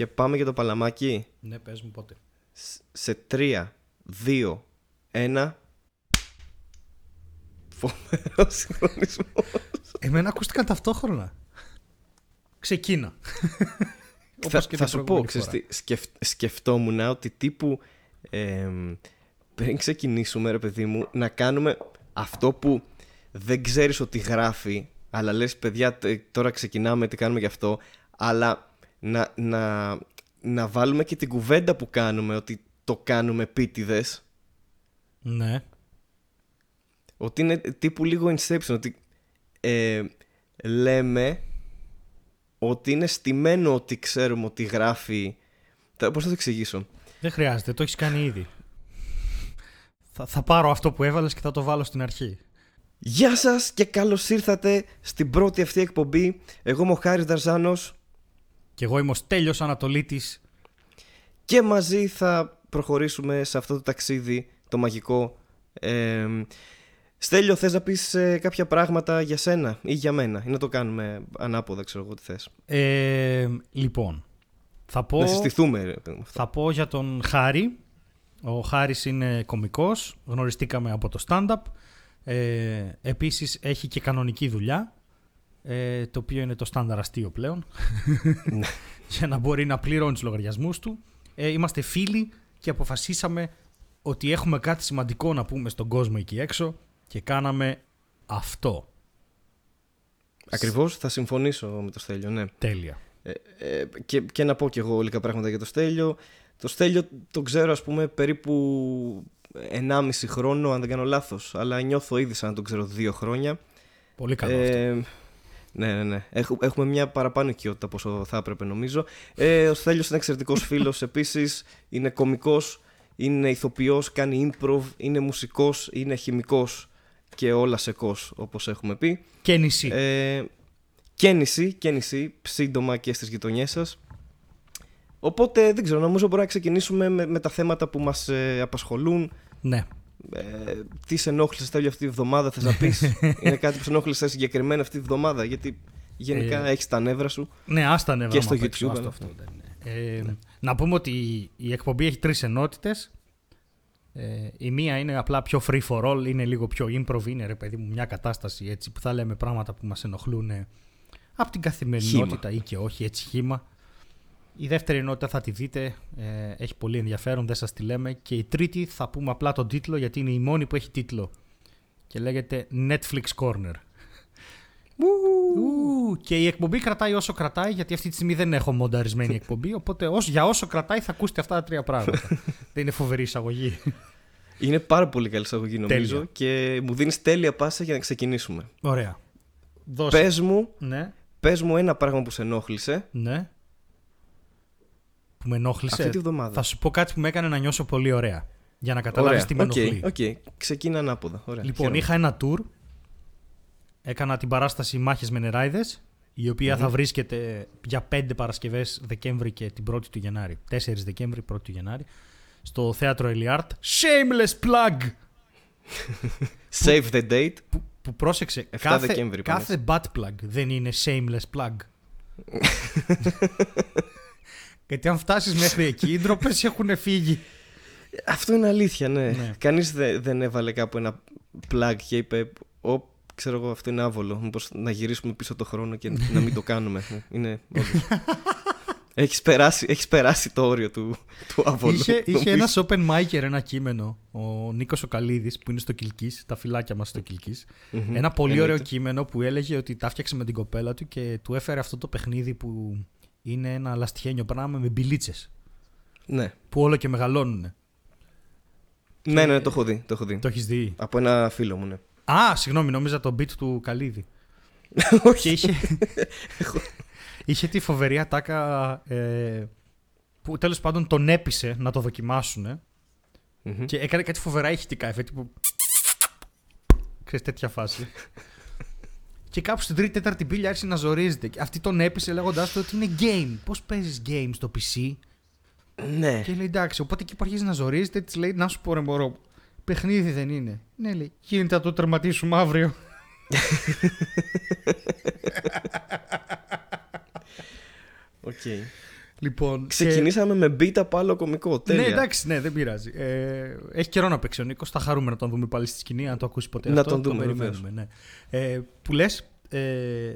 και πάμε για το παλαμάκι. Ναι, πες μου πότε. Σ- Σε 3, 2, 1. Φοβερός συγχρονισμός. Εμένα ακούστηκαν ταυτόχρονα. Ξεκίνα. Θα, Όπως και θα την σου πω, προηγούμενη ξέρεις φορά. τι, σκεφ, σκεφτόμουν ότι τύπου εμ, πριν ξεκινήσουμε ρε παιδί μου να κάνουμε αυτό που δεν ξέρεις ότι γράφει αλλά λες παιδιά τε- τώρα ξεκινάμε τι κάνουμε γι' αυτό αλλά να, να, να βάλουμε και την κουβέντα που κάνουμε ότι το κάνουμε πίτιδες Ναι. ότι είναι τύπου λίγο Inception ότι ε, λέμε ότι είναι στημένο ότι ξέρουμε ότι γράφει θα- πώς θα το εξηγήσω; Δεν χρειάζεται, το έχεις κάνει ήδη. Θα, θα πάρω αυτό που έβαλες και θα το βάλω στην αρχή. Γεια σας και καλώς ήρθατε στην πρώτη αυτή εκπομπή εγώ είμαι ο Χάρης Δαρζάνος Και εγώ είμαι ο Στέλιος Ανατολίτης. και μαζί θα προχωρήσουμε σε αυτό το ταξίδι το μαγικό ε, Στέλιο θες να πεις ε, κάποια πράγματα για σένα ή για μένα; Ή να το κάνουμε ανάποδα ξέρω εγώ τι θες Ε, λοιπόν, θα πω, Να συστηθούμε ρε, παιδί μου, αυτό. θα πω για τον Χάρη. Ο Χάρης είναι κωμικός, γνωριστήκαμε από το stand-up. Ε, επίσης έχει και κανονική δουλειά, ε, το οποίο είναι το στάνταρ αστείο πλέον, Ναι. για να μπορεί να πληρώνει τους λογαριασμούς του. Ε, είμαστε φίλοι και αποφασίσαμε ότι έχουμε κάτι σημαντικό να πούμε στον κόσμο εκεί έξω και κάναμε αυτό. Ακριβώς θα συμφωνήσω με το Στέλιο ναι. Τέλεια. Ε, ε, και, και να πω κι εγώ λίγα πράγματα για το Στέλιο. Το Στέλιο το ξέρω ας πούμε περίπου 1,5 χρόνο αν δεν κάνω λάθος. Αλλά νιώθω ήδη σαν να τον ξέρω δύο χρόνια. Πολύ καλό αυτό. Ε, ναι, ναι, ναι. Έχ- έχουμε μια παραπάνω οικειότητα από όσο θα έπρεπε νομίζω. Ε, ο Στέλιος είναι εξαιρετικός φίλος επίσης. Είναι κωμικός, είναι ηθοποιός, κάνει improv, είναι μουσικός, είναι χημικός και όλα σεκός όπως έχουμε πει. Και νησί. Ε, και νησί, και νησί, σύντομα και στις γειτονιές σας. Οπότε δεν ξέρω, νομίζω μπορούμε να ξεκινήσουμε με, με τα θέματα που μας ε, απασχολούν. ναι. Ε, τι σε ενόχλησε Στέλιο αυτή τη βδομάδα, θες να πεις; Είναι κάτι που σε ενόχλησε συγκεκριμένα αυτή τη βδομάδα, γιατί γενικά Ε, έχεις τα νεύρα σου. Ναι, άστα νεύρα. Και άμα στο απ' έξω, YouTube, άστο αλλά αυτό δεν είναι. Ε, Να πούμε ότι η- η εκπομπή έχει τρεις ενότητες. Ε, η μία είναι απλά πιο free for all, είναι λίγο πιο improv, είναι ρε παιδί μου μια κατάσταση έτσι που θα λέμε πράγματα που μας ενοχλούν ε, από την καθημερινότητα ή και όχι, έτσι χήμα. Η δεύτερη ενότητα θα τη δείτε, ε, έχει πολύ ενδιαφέρον, δεν σας τη λέμε. Και η τρίτη θα πούμε απλά τον τίτλο γιατί είναι η μόνη που έχει τίτλο. Και λέγεται Netflix Corner. Ου, και η εκπομπή κρατάει όσο κρατάει, γιατί αυτή τη στιγμή δεν έχω μονταρισμένη εκπομπή. Οπότε ως, για όσο κρατάει θα ακούσετε αυτά τα τρία πράγματα. δεν είναι φοβερή εισαγωγή. Είναι πάρα πολύ καλή εισαγωγή νομίζω Τέλεια. και μου δίνεις τέλεια πάσα για να ξεκινήσουμε. Ωραία. Δώσε. Πες μου, Ναι, πες μου ένα πράγμα που σε ενόχλησε ναι. Που με ενόχλησε. αυτή τη βδομάδα. Θα σου πω κάτι που με έκανε να νιώσω πολύ ωραία. Για να καταλάβεις τι με Οκ, ενοχλεί. οκ. Ξεκίνα ανάποδα. Ωραία. Λοιπόν, χαίρομαι. είχα ένα tour. Έκανα την παράσταση Μάχες με νεράιδες, η οποια θα βρίσκεται για 5 Παρασκευές Δεκέμβρη και την 1η του Γενάρη. 4 Δεκέμβρη, 1η του Γενάρη. Στο θέατρο Ελιάρτ. Shameless plug! Save the date. Που, που πρόσεξε, 7 κάθε, Δεκέμβρη, είπαμε, κάθε butt plug δεν είναι shameless plug. Γιατί αν φτάσεις μέχρι εκεί, οι ντροπές έχουν φύγει. Αυτό είναι αλήθεια, ναι. Ναι. Κανείς δε- δεν έβαλε κάπου ένα plug και είπε «Ω, ξέρω εγώ, αυτό είναι άβολο. Μήπως να γυρίσουμε πίσω το χρόνο και να μην το κάνουμε». Ναι, Είναι όντως. έχεις, περάσει, έχεις περάσει το όριο του, του άβολου. είχε είχε νομίζω. ένας open micer ένα κείμενο, ο Νίκος Οκαλίδης, που είναι στο Κυλκής, τα φυλάκια μας στο Κυλκής. Μμμ, Ένα πολύ εννοείται. ωραίο κείμενο που έλεγε ότι τα φτιάξε με την κοπέλα του και του έφερε αυτό το παιχνίδι που είναι ένα λαστιχένιο πράγμα με μπιλίτσες. Ναι. Που όλο και μεγαλώνουν. ναι, ναι, το έχω δει. Το έχω δει. Το έχεις δει; Από ένα φίλο μου, ναι. Α, συγγνώμη, νόμιζα το beat του Καλίδη. Όχι. και είχε, είχε τη φοβερή ατάκα ε, που τέλος πάντων τον έπεισε να το δοκιμάσουν Μμμ. και έκανε κάτι φοβερά ηχητικά εφέ που ξέρεις τέτοια φάση και κάπου στην τρίτη τέταρτη πύλη άρχισε να ζορίζεται και αυτή τον έπεισε λέγοντάς του ότι είναι game πώς παίζεις game στο PC Ναι. και λέει εντάξει οπότε εκεί που αρχίζει να ζορίζεται της λέει να σου πω ρε μωρό παιχνίδι δεν είναι ναι λέει γίνεται να το τερματίσουμε αύριο Οκ. Λοιπόν, Ξεκινήσαμε με bit από άλλο κωμικό. Τέλεια. Ναι, εντάξει, ναι, δεν πειράζει. Ε, έχει καιρό να παίξει ο Νίκος. Θα χαρούμε να τον δούμε πάλι στη σκηνή, αν το ακούσει ποτέ. Να αυτό, τον δούμε, περιμένουμε. Ναι. Ε, που λες. Ε,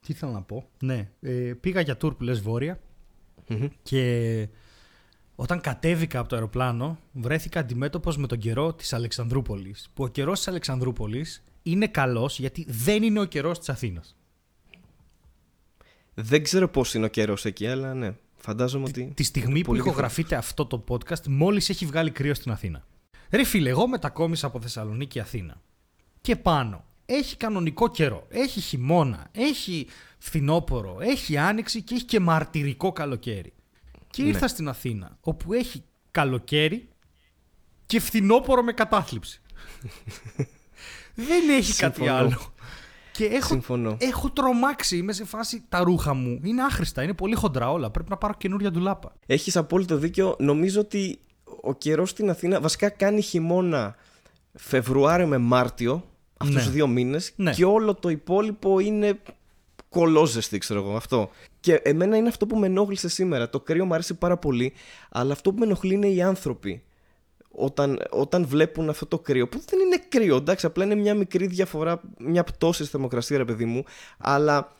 τι ήθελα να πω; Ναι, ε, πήγα για tour που λες βόρεια και όταν κατέβηκα από το αεροπλάνο βρέθηκα αντιμέτωπος με τον καιρό της Αλεξανδρούπολης που ο καιρός της Αλεξανδρούπολης είναι καλός γιατί δεν είναι ο καιρός της Αθήνας. Δεν ξέρω πώς είναι ο καιρός εκεί, αλλά ναι. Φαντάζομαι ότι. Τη στιγμή που ηχογραφείται αυτό το podcast, μόλις έχει βγάλει κρύο στην Αθήνα. Ρε φίλε, εγώ μετακόμισα από Θεσσαλονίκη Αθήνα. Και πάνω. Έχει κανονικό καιρό. Έχει χειμώνα. Έχει φθινόπορο. Έχει άνοιξη και έχει και μαρτυρικό καλοκαίρι. Και ήρθα Ναι. στην Αθήνα, όπου έχει καλοκαίρι και φθινόπορο με κατάθλιψη. Δεν έχει κάτι Συμφωνώ. άλλο. Και έχω, Συμφωνώ. έχω τρομάξει. Είμαι σε φάση τα ρούχα μου. Είναι άχρηστα, είναι πολύ χοντρά όλα. Πρέπει να πάρω καινούρια ντουλάπα. Έχεις απόλυτο δίκιο. Νομίζω ότι ο καιρός στην Αθήνα βασικά κάνει χειμώνα Φεβρουάριο με Μάρτιο, αυτούς Ναι. του δύο μήνες, Ναι. και όλο το υπόλοιπο είναι κολόζεστη, ξέρω εγώ αυτό. Και εμένα είναι αυτό που με ενόχλησε σήμερα. Το κρύο μου αρέσει πάρα πολύ, αλλά αυτό που με ενοχλεί είναι οι άνθρωποι. Όταν, όταν βλέπουν αυτό το κρύο, που δεν είναι κρύο, εντάξει, απλά είναι μια μικρή διαφορά, μια πτώση στη θερμοκρασία, ρε παιδί μου, αλλά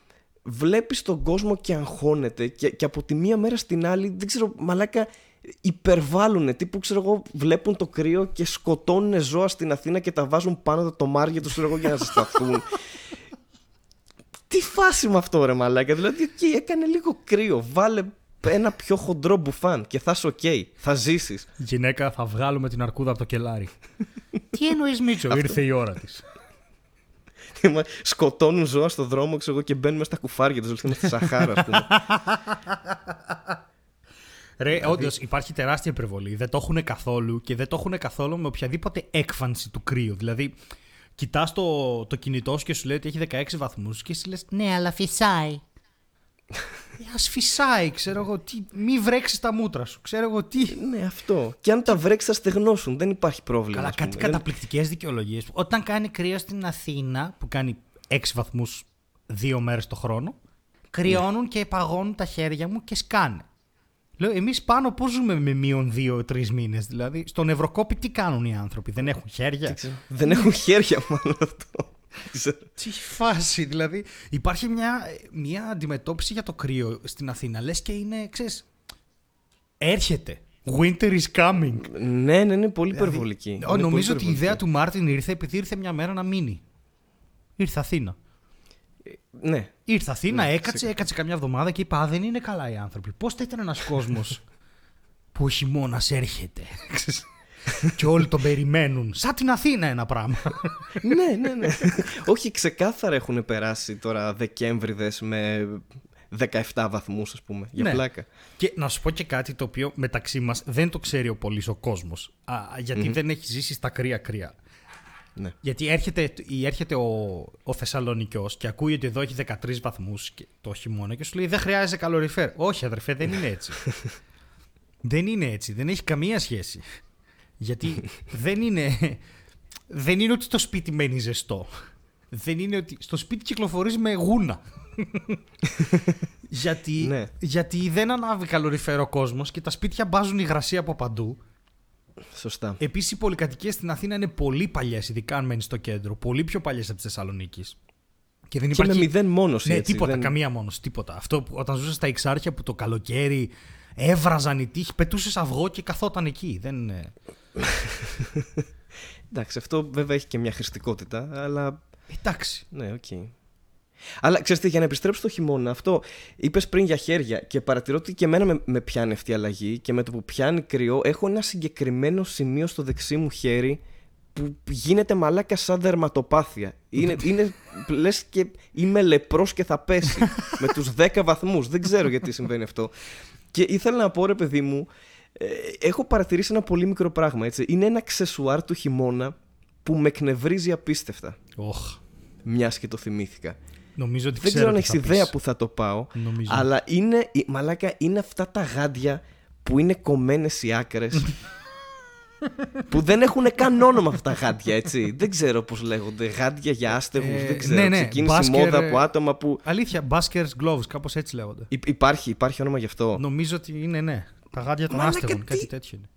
βλέπεις τον κόσμο και αγχώνεται και, και από τη μία μέρα στην άλλη, δεν ξέρω, μαλάκα, υπερβάλλουν. Τύπου, ξέρω εγώ, βλέπουν το κρύο και σκοτώνουν ζώα στην Αθήνα και τα βάζουν πάνω τα τομάρια τους, ξέρω εγώ, για να ζεσταθούν. Τι φάση με αυτό, ρε μαλάκα. Δηλαδή, οκ, έκανε λίγο κρύο. Βάλε ένα πιο χοντρό μπουφάν και θα είσαι οκ. Θα ζήσεις. Γυναίκα, θα βγάλουμε την αρκούδα από το κελάρι. Τι εννοείς, Μήτσο, ήρθε η ώρα της. Μα Σκοτώνουν ζώα στο δρόμο ξέρω εγώ, και μπαίνουμε στα κουφάρια τους. Είμαστε στη Σαχάρα, ας πούμε. Ρε, Δηλαδή- όντως υπάρχει τεράστια υπερβολή. Δεν το έχουν καθόλου και δεν το έχουν καθόλου με οποιαδήποτε έκφανση του κρύου. Δηλαδή, κοιτάς το, το κινητό σου και σου λέει ότι έχει 16 βαθμούς και εσύ λες, Ναι, αλλά φυσάει. Α φυσάει, ξέρω εγώ τι. Μη βρέξεις τα μούτρα σου. Ξέρω εγώ τι. ναι, αυτό. Και αν τα βρέξεις, θα στεγνώσουν. Δεν υπάρχει πρόβλημα. Καλά, ας πούμε. κάτι Δεν- καταπληκτικές δικαιολογίες. Όταν κάνει κρύο στην Αθήνα, που κάνει 6 βαθμούς δύο μέρες το χρόνο, κρυώνουν και παγώνουν τα χέρια μου και σκάνε. Λέω, εμείς πάνω πώς ζούμε με μείον δύο-τρει μήνες. Δηλαδή, στον Ευρωκόπη τι κάνουν οι άνθρωποι, δεν έχουν χέρια; Δεν έχουν χέρια, μάλλον αυτό. Ξέρω. Τι φάση, δηλαδή. Υπάρχει μια, μια αντιμετώπιση για το κρύο στην Αθήνα. Λες και είναι, ξέρεις. Έρχεται. Winter is coming. ναι, ναι, είναι πολύ υπερβολική. Ω, Είναι νομίζω πολύ ότι η υπερβολική. ιδέα του Μάρτιν ήρθε επειδή ήρθε μια μέρα να μείνει. Ήρθε Αθήνα. Ναι. Ήρθε Αθήνα, Ναι, έκατσε, έκατσε καμιά εβδομάδα και είπα: Α, δεν είναι καλά οι άνθρωποι. Πώς θα ήταν ένας κόσμος που ο χειμώνας έρχεται; και όλοι τον περιμένουν. Σαν την Αθήνα ένα πράγμα. ναι, ναι, ναι. Όχι, ξεκάθαρα έχουν περάσει τώρα Δεκέμβριδες με 17 βαθμούς, ας πούμε, για Ναι. πλάκα. και να σου πω και κάτι το οποίο μεταξύ μας δεν το ξέρει ο πολύς ο κόσμος. Γιατί δεν έχει ζήσει στα κρύα-κρύα. Ναι. Γιατί έρχεται, ή έρχεται ο, ο Θεσσαλονικιός και ακούει ότι εδώ έχει 13 βαθμούς και το χειμώνα και σου λέει δεν χρειάζεται καλοριφέρ. Όχι αδερφέ δεν είναι έτσι. δεν είναι έτσι. Δεν έχει καμία σχέση. Γιατί δεν είναι, δεν είναι ότι στο σπίτι μένει ζεστό. Δεν είναι ότι στο σπίτι κυκλοφορείς με γούνα. γιατί, Ναι. γιατί δεν ανάβει καλοριφέρ ο κόσμος και τα σπίτια μπάζουν υγρασία από παντού. Σωστά. Επίσης, οι πολυκατοικίες στην Αθήνα είναι πολύ παλιές, ειδικά αν μένεις στο κέντρο. Πολύ πιο παλιές από τη Θεσσαλονίκης. Και δεν Και υπάρχει. με μηδέν μόνος ναι, έτσι. τίποτα, δεν- καμία μόνος. Τίποτα. Αυτό που όταν ζούσε στα Εξάρχεια που το καλοκαίρι έβραζαν οι τοίχοι, πετούσες αυγό και καθόταν εκεί. Δεν... ε, Εντάξει, αυτό βέβαια έχει και μια χρηστικότητα, αλλά Εντάξει. ναι, οκ. Αλλά ξέρεις τι, για να επιστρέψω στο χειμώνα, αυτό είπες πριν για χέρια και παρατηρώ ότι και εμένα με, με πιάνει αυτή η αλλαγή και με το που πιάνει κρύο έχω ένα συγκεκριμένο σημείο στο δεξί μου χέρι που γίνεται μαλάκα σαν δερματοπάθεια. Είναι, είναι λες και είμαι λεπρός και θα πέσει με τους 10 βαθμούς. Δεν ξέρω γιατί συμβαίνει αυτό. Και ήθελα να πω ρε παιδί μου, ε, έχω παρατηρήσει ένα πολύ μικρό πράγμα. Έτσι. Είναι ένα αξεσουάρ του χειμώνα που με εκνευρίζει απίστευτα. Οχ. Μιας και το θυμήθηκα. Νομίζω ότι Δεν ξέρω ξέρω αν τι έχεις θα ιδέα πεις. που θα το πάω. Νομίζω. Αλλά είναι, η- μαλάκα, είναι αυτά τα γάντια που είναι κομμένες οι άκρες. που δεν έχουν καν όνομα αυτά τα γάντια, έτσι. δεν ξέρω πώς λέγονται. Γάντια για άστεγους, Ε, δεν ξέρω. ναι, ναι, Ξεκίνησε η μπάσκερ, μόδα ε, από άτομα που. Αλήθεια, Baskers Gloves, κάπως έτσι λέγονται. Υ- υπάρχει, υπάρχει όνομα γι' αυτό. Νομίζω ότι είναι ναι. Τα γάντια των Μαλάκα, άστεγων, τι- κάτι τέτοιο είναι.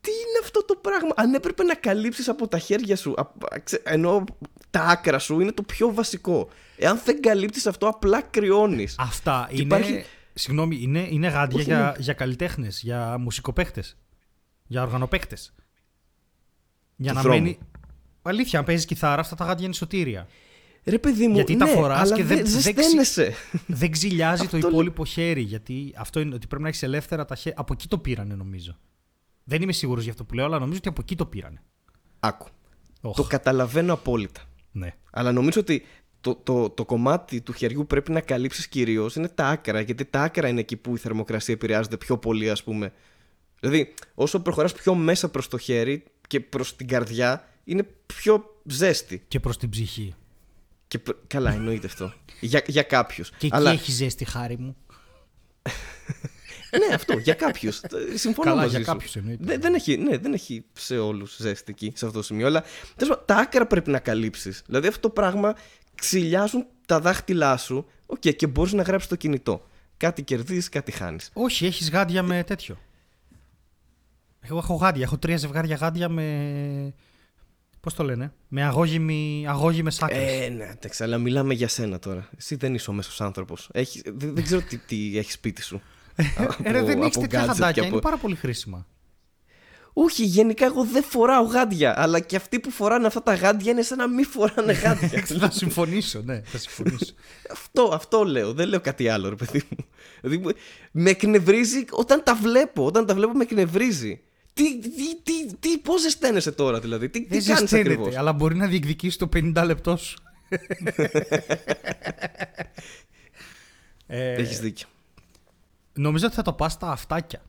Τι είναι αυτό το πράγμα; Αν έπρεπε να καλύψεις από τα χέρια σου, απ- ξε- ενώ τα άκρα σου είναι το πιο βασικό. Εάν δεν καλύπτεις αυτό, απλά κρυώνεις. Αυτά Και είναι. υπάρχει- Συγγνώμη, είναι, είναι γάντια Όχι, για, ναι. για καλλιτέχνες, για μουσικοπαίχτες. Για οργανοπαίχτες. Για Του να δρόμου. μένει. Αλήθεια, αν παίζεις κιθάρα, αυτά τα γάντια είναι σωτήρια. Ρε παιδί μου, Γιατί τα ναι, φοράς αλλά και δεν δεν- δεν ζεσταίνεσαι. Δεν ξυλιάζει το Αυτό υπόλοιπο χέρι. Γιατί αυτό είναι ότι πρέπει να έχεις ελεύθερα τα χέρια. Από εκεί το πήρανε, νομίζω. Δεν είμαι σίγουρος για αυτό που λέω, αλλά νομίζω ότι από εκεί το πήρανε. Άκου. Οχ, Το καταλαβαίνω απόλυτα. ναι. Αλλά νομίζω ότι το, το, το κομμάτι του χεριού που πρέπει να καλύψεις κυρίως είναι τα άκρα. Γιατί τα άκρα είναι εκεί που η θερμοκρασία επηρεάζεται πιο πολύ, ας πούμε. Δηλαδή, όσο προχωράς πιο μέσα προς το χέρι και προς την καρδιά, είναι πιο ζέστη. Και προς την ψυχή. Και, προ- καλά, εννοείται αυτό. για για κάποιους. Και εκεί Αλλά έχει ζέστη χάρη μου. ναι, αυτό, για κάποιους. Συμφωνώ Καλά, μαζί για σου. κάποιους εννοείται. Δεν, δεν, έχει, ναι, δεν έχει σε όλους ζέστη εκεί, σε αυτό το σημείο. Αλλά τέλος πάντων, τα άκρα πρέπει να καλύψεις. Δηλαδή αυτό το πράγμα ξυλιάζουν τα δάχτυλά σου okay, και μπορείς να γράψεις το κινητό. Κάτι κερδίζεις, κάτι χάνεις. Όχι, έχεις γάντια με τέτοιο. Εγώ έχω γάντια. Έχω τρία ζευγάρια γάντια με. Πώς το λένε, με αγώγημη, αγώγημες άκρες. Ε, ναι, εντάξει, αλλά μιλάμε για σένα τώρα. Εσύ δεν είσαι ο μέσος άνθρωπος. Δεν, δεν ξέρω τι, τι έχεις σπίτι σου. Ε, ρε, δεν από έχεις τέτοια gadget γαντάκια. και από- Είναι πάρα πολύ χρήσιμα. Όχι, γενικά εγώ δεν φοράω γάντια. Αλλά και αυτοί που φοράνε αυτά τα γάντια είναι σαν να μην φοράνε γάντια. θα συμφωνήσω, ναι, θα συμφωνήσω. Αυτό, αυτό λέω. Δεν λέω κάτι άλλο, ρε παιδί μου. Δηλαδή, με εκνευρίζει όταν τα βλέπω. Όταν τα βλέπω, με εκνευρίζει. Τι, τι, τι, τι, πώς ζεσταίνεσαι τώρα, δηλαδή; Τι, Δεν τι κάνεις ζεσταίνεται, ακριβώς; αλλά μπορεί να διεκδικήσει το 50 λεπτό σου. ε, Έχεις δίκιο. νομίζω ότι θα το πας στα αυτάκια.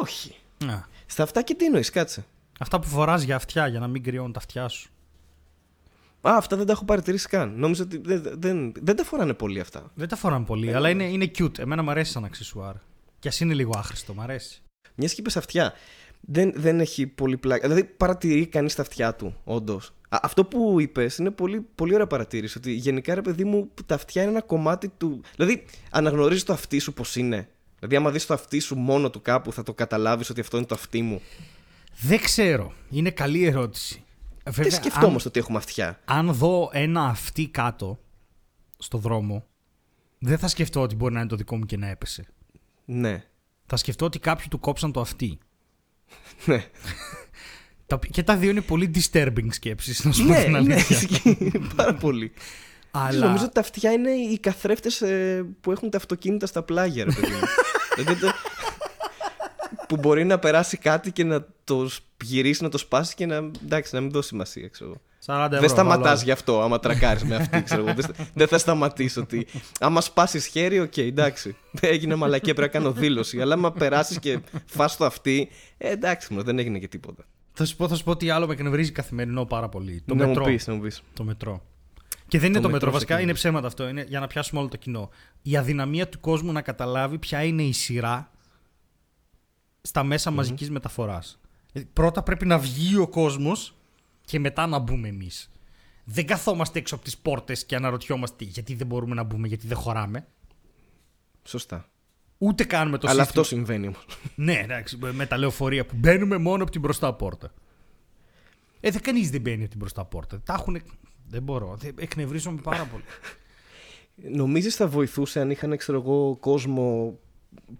Όχι. Α, Στα αυτά και τι εννοείς, κάτσε. Αυτά που φοράς για αυτιά, για να μην κρυώνουν τα αυτιά σου. Α, αυτά δεν τα έχω παρατηρήσει καν. Νόμιζα ότι δεν, δεν, δεν τα φοράνε πολύ αυτά. Δεν τα φοράνε πολύ, αλλά είναι, είναι cute. Εμένα μου αρέσει σαν αξισουάρ. Κι ας είναι λίγο άχρηστο, μου αρέσει. Μιας και είπες αυτιά. Δεν, δεν έχει πολύ πλάκα. Δηλαδή, παρατηρεί κανείς τα αυτιά του, όντως. Αυτό που είπες είναι πολύ, πολύ ωραία παρατήρηση. Ότι γενικά, ρε παιδί μου, τα αυτιά είναι ένα κομμάτι του. Δηλαδή, αναγνωρίζεις το αυτί σου πώ είναι. Δηλαδή, άμα δεις το αυτί σου μόνο του κάπου, θα το καταλάβεις ότι αυτό είναι το αυτί μου. Δεν ξέρω. Είναι καλή ερώτηση. Δεν Βέβαια, σκεφτόμαστε ότι έχουμε αυτιά; αν, αν δω ένα αυτί κάτω στο δρόμο, δεν θα σκεφτώ ότι μπορεί να είναι το δικό μου και να έπεσε. Ναι. Θα σκεφτώ ότι κάποιοι του κόψαν το αυτί. Ναι. Τα οποία- Και τα δύο είναι πολύ disturbing σκέψεις, να σου πω ναι, την ναι, αλήθεια. ισχύει πάρα πολύ. Αλλά Νομίζω ότι τα αυτιά είναι οι καθρέφτες που έχουν τα αυτοκίνητα στα πλάγια, ρε παιδί μου. Δηλαδή, το- που μπορεί να περάσει κάτι και να το γυρίσει, να το σπάσει και να, εντάξει, να μην δώσει σημασία, ξέρω. εγώ. 40 ευρώ. Δεν σταματάς βάλω. γι' αυτό, άμα τρακάρεις με αυτί, ξέρω εγώ. Δεν στα- Δεν θα σταματήσει ότι. Άμα σπάσεις χέρι, οκ, εντάξει. Έγινε μαλακία, πρέπει να κάνω δήλωση. Αλλά άμα περάσεις και φας το αυτί, ε, εντάξει, μου, δεν έγινε και τίποτα. Θα σου πω, θα σου πω τι άλλο με εκνευρίζει καθημερινό πάρα πολύ. Το να μετρό. μου πεις, να μου πεις. Το μετρό. Και δεν είναι το, Το μετρό, μετρό βασικά σε είναι κοινό. ψέματα αυτό. Είναι για να πιάσουμε όλο το κοινό. Η αδυναμία του κόσμου να καταλάβει ποια είναι η σειρά στα μέσα μαζικής μεταφοράς. Ε, Πρώτα πρέπει να βγει ο κόσμος και μετά να μπούμε εμείς. Δεν καθόμαστε έξω από τις πόρτες και αναρωτιόμαστε γιατί δεν μπορούμε να μπούμε, γιατί δεν χωράμε. Σωστά. Ούτε κάνουμε το Αλλά σύστημα. αυτό συμβαίνει όμως. Ναι, εντάξει, με τα λεωφορεία που μπαίνουμε μόνο από την μπροστά πόρτα. Ε, δεν κανείς δεν μπαίνει από την μπροστά πόρτα. Τα έχουν. Δεν μπορώ. Δεν- Εκνευρίζομαι πάρα πολύ. Νομίζεις θα βοηθούσε αν είχαν ξέρω εγώ, κόσμο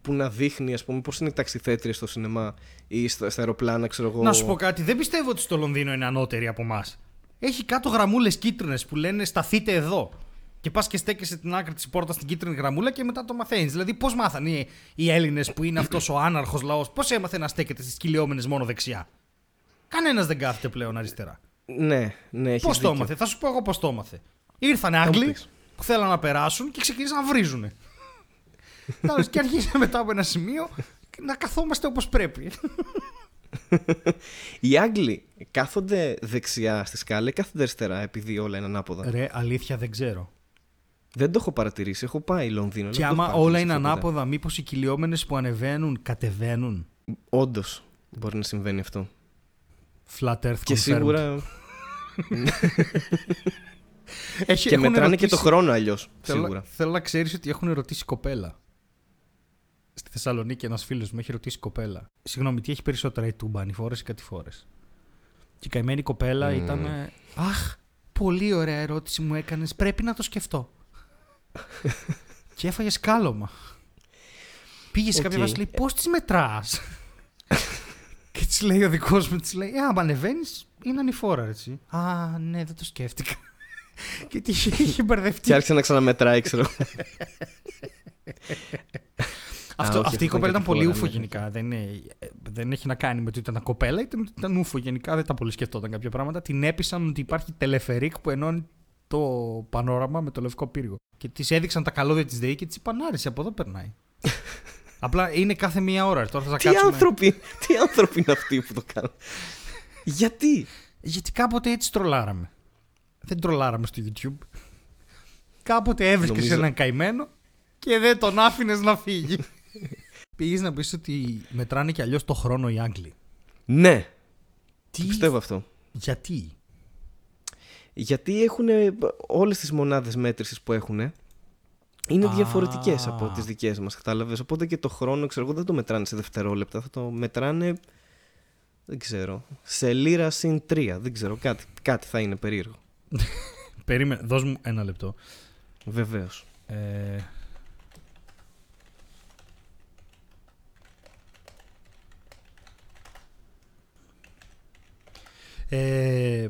που να δείχνει, ας πούμε, πώς είναι οι ταξιθέτριες στο σινεμά ή στα, στα αεροπλάνα, ξέρω εγώ. Να σου πω κάτι, δεν πιστεύω ότι στο Λονδίνο είναι ανώτεροι από εμάς. Έχει κάτω γραμμούλες κίτρινες που λένε σταθείτε εδώ. Και πας και στέκεσαι την άκρη της πόρτας στην κίτρινη γραμμούλα και μετά το μαθαίνεις. Δηλαδή, πώς μάθαν οι, οι Έλληνες που είναι αυτός ο άναρχος λαός, πώς έμαθε να στέκεται στις κυλιόμενες μόνο δεξιά; Κανένας δεν κάθεται πλέον αριστερά. Ναι, ναι, έχεις Πώς το δίκιο. έμαθε, θα σου πω εγώ πώς το έμαθε. Ήρθανε μου Άγγλοι πεις. που θέλαν να περάσουν και ξεκίνησαν να βρίζουν. Τέλος, και αρχίσαμε μετά από ένα σημείο να καθόμαστε όπως πρέπει. Οι Άγγλοι κάθονται δεξιά στη σκάλα ή κάθονται αριστερά επειδή όλα είναι ανάποδα; Ρε, αλήθεια δεν ξέρω. Δεν το έχω παρατηρήσει. Έχω πάει Λονδίνο. αλλά Και δεν το έχω άμα όλα παρατηρήσει είναι αυτό ποτέ. ανάποδα, μήπως οι κυλιόμενες που ανεβαίνουν κατεβαίνουν; Όντως μπορεί να συμβαίνει αυτό. Flat Earth Και confirmed. σίγουρα. Έχει, και έχουν μετράνε και το ρωτήσει- χρόνο αλλιώς. Θέλω, Σίγουρα. θέλω να ξέρεις ότι έχουν ρωτήσει κοπέλα. Στη Θεσσαλονίκη ένας φίλος μου έχει ρωτήσει κοπέλα. Συγγνώμη, τι έχει περισσότερα η τούμπα, ανηφόρε ή κατηφόρε. Και η καημένη κοπέλα Μμμ. ήταν. ε, Αχ, πολύ ωραία ερώτηση μου έκανες. Πρέπει να το σκεφτώ. και έφαγε σκάλωμα. Πήγες σε κάποια Οκ. βάση και λέει: Πώς τις μετράς; και της λέει ο δικός μου, της λέει: «Ε, Άμα ανεβαίνεις, είναι ανηφόρα, έτσι. Α, ναι, δεν το σκέφτηκα. και τη είχε- είχε μπερδευτεί. Και άρχισε να ξαναμετράει, ξέρω. Αυτό, όχι, αυτή η αυτό κοπέλα ήταν ήταν πολύ κατηφόρα, ούφο ναι. γενικά. Δεν, είναι- ε, δεν έχει να κάνει με το ότι ήταν κοπέλα, ήταν, ήταν ούφο γενικά. Δεν τα πολύ σκεφτόταν κάποια πράγματα. Την έπεισαν ότι υπάρχει τελεφερίκ που ενώνει το πανόραμα με το λευκό πύργο. Και της έδειξαν τα καλώδια της ΔΕΗ και της είπαν άρεσε, από εδώ περνάει. Απλά είναι κάθε μία ώρα. Τώρα θα τα τι, κάτσουμε. άνθρωποι, τι άνθρωποι είναι αυτοί που το κάνουν; Γιατί; Γιατί κάποτε έτσι τρολάραμε. Δεν τρολάραμε στο YouTube. Κάποτε έβρισκες Νομίζω- έναν καημένο και δεν τον άφηνες να φύγει. Πήγες να πεις ότι μετράνε κι αλλιώς το χρόνο οι Άγγλοι. Ναι, Τι... το πιστεύω αυτό. Γιατί; Γιατί έχουν όλες τις μονάδες μέτρησης που έχουν είναι Α. διαφορετικές από τις δικές μας, κατάλαβες. Οπότε και το χρόνο, ξέρω εγώ, δεν το μετράνε σε δευτερόλεπτα, θα το μετράνε, δεν ξέρω, σε λίρα συν τρία, δεν ξέρω, κάτι, κάτι θα είναι περίεργο. Περίμενε, δώσ' μου ένα λεπτό. Βεβαίως. Ε... Ε,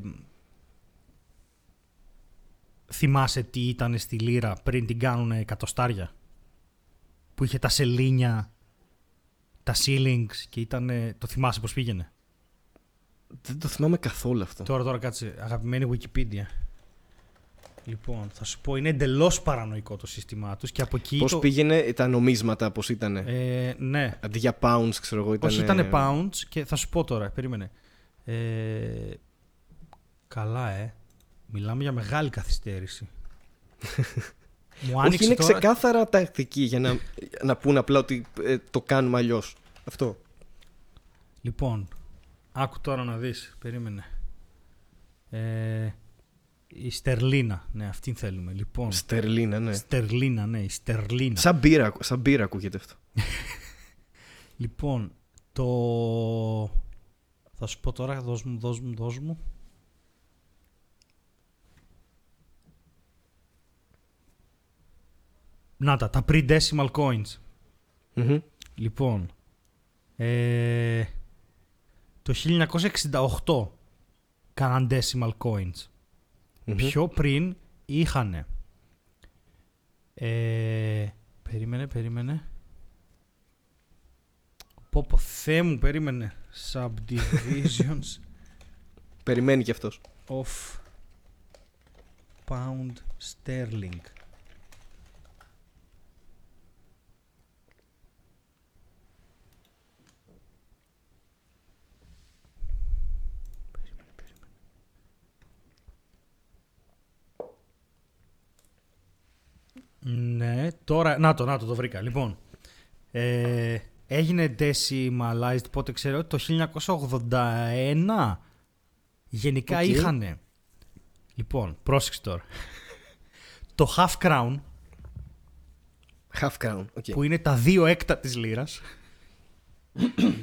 θυμάσαι τι ήταν στη Λύρα πριν την κάνουν εκατοστάρια; Που είχε τα σελίνια τα ceilings και ήταν το θυμάσαι πως πήγαινε; Δεν το θυμάμαι καθόλου αυτό. Τώρα, τώρα κάτσε. Αγαπημένη Wikipedia. Λοιπόν, θα σου πω, είναι εντελώς παρανοϊκό το σύστημά τους και από εκεί. Πώς το... πήγαινε τα νομίσματα, πώς ήτανε; Ε, ναι. Αντί για pounds, ξέρω εγώ, ήταν. Όχι, ήταν pounds και θα σου πω τώρα, περίμενε. Ε, καλά, ε. Μιλάμε για μεγάλη καθυστέρηση. Μου Όχι, άνοιξε είναι τώρα... ξεκάθαρα τακτική για να, να πούν απλά ότι ε, το κάνουμε αλλιώς. Αυτό. Λοιπόν, άκου τώρα να δεις. Περίμενε. Ε, η Στερλίνα. Ναι, αυτήν θέλουμε. Λοιπόν, Στερλίνα, ναι. Στερλίνα, ναι, η Στερλίνα. Σαν μπύρα, σαν μπύρα ακούγεται αυτό. Λοιπόν, το... Θα σου πω τώρα, δώσ' μου, δώσ' μου, δώσ' μου. Να τα, τα pre-decimal coins. Μμμ. Λοιπόν, ε, το 1968 κάναν decimal coins. Μμμ. Πιο πριν είχαν. Ε, περίμενε, περίμενε. Πω πω, Θεέ μου, περίμενε. Subdivisions Περιμένει κι αυτός. of pound sterling. Ναι, τώρα. Να το, να το, το βρήκα. Λοιπόν. Ε, έγινε decimalized πότε ξέρω το 1981. Γενικά Οκ. είχανε. Λοιπόν, πρόσεξε τώρα. το half crown Half crown. OK. που είναι τα δύο έκτα της λίρας.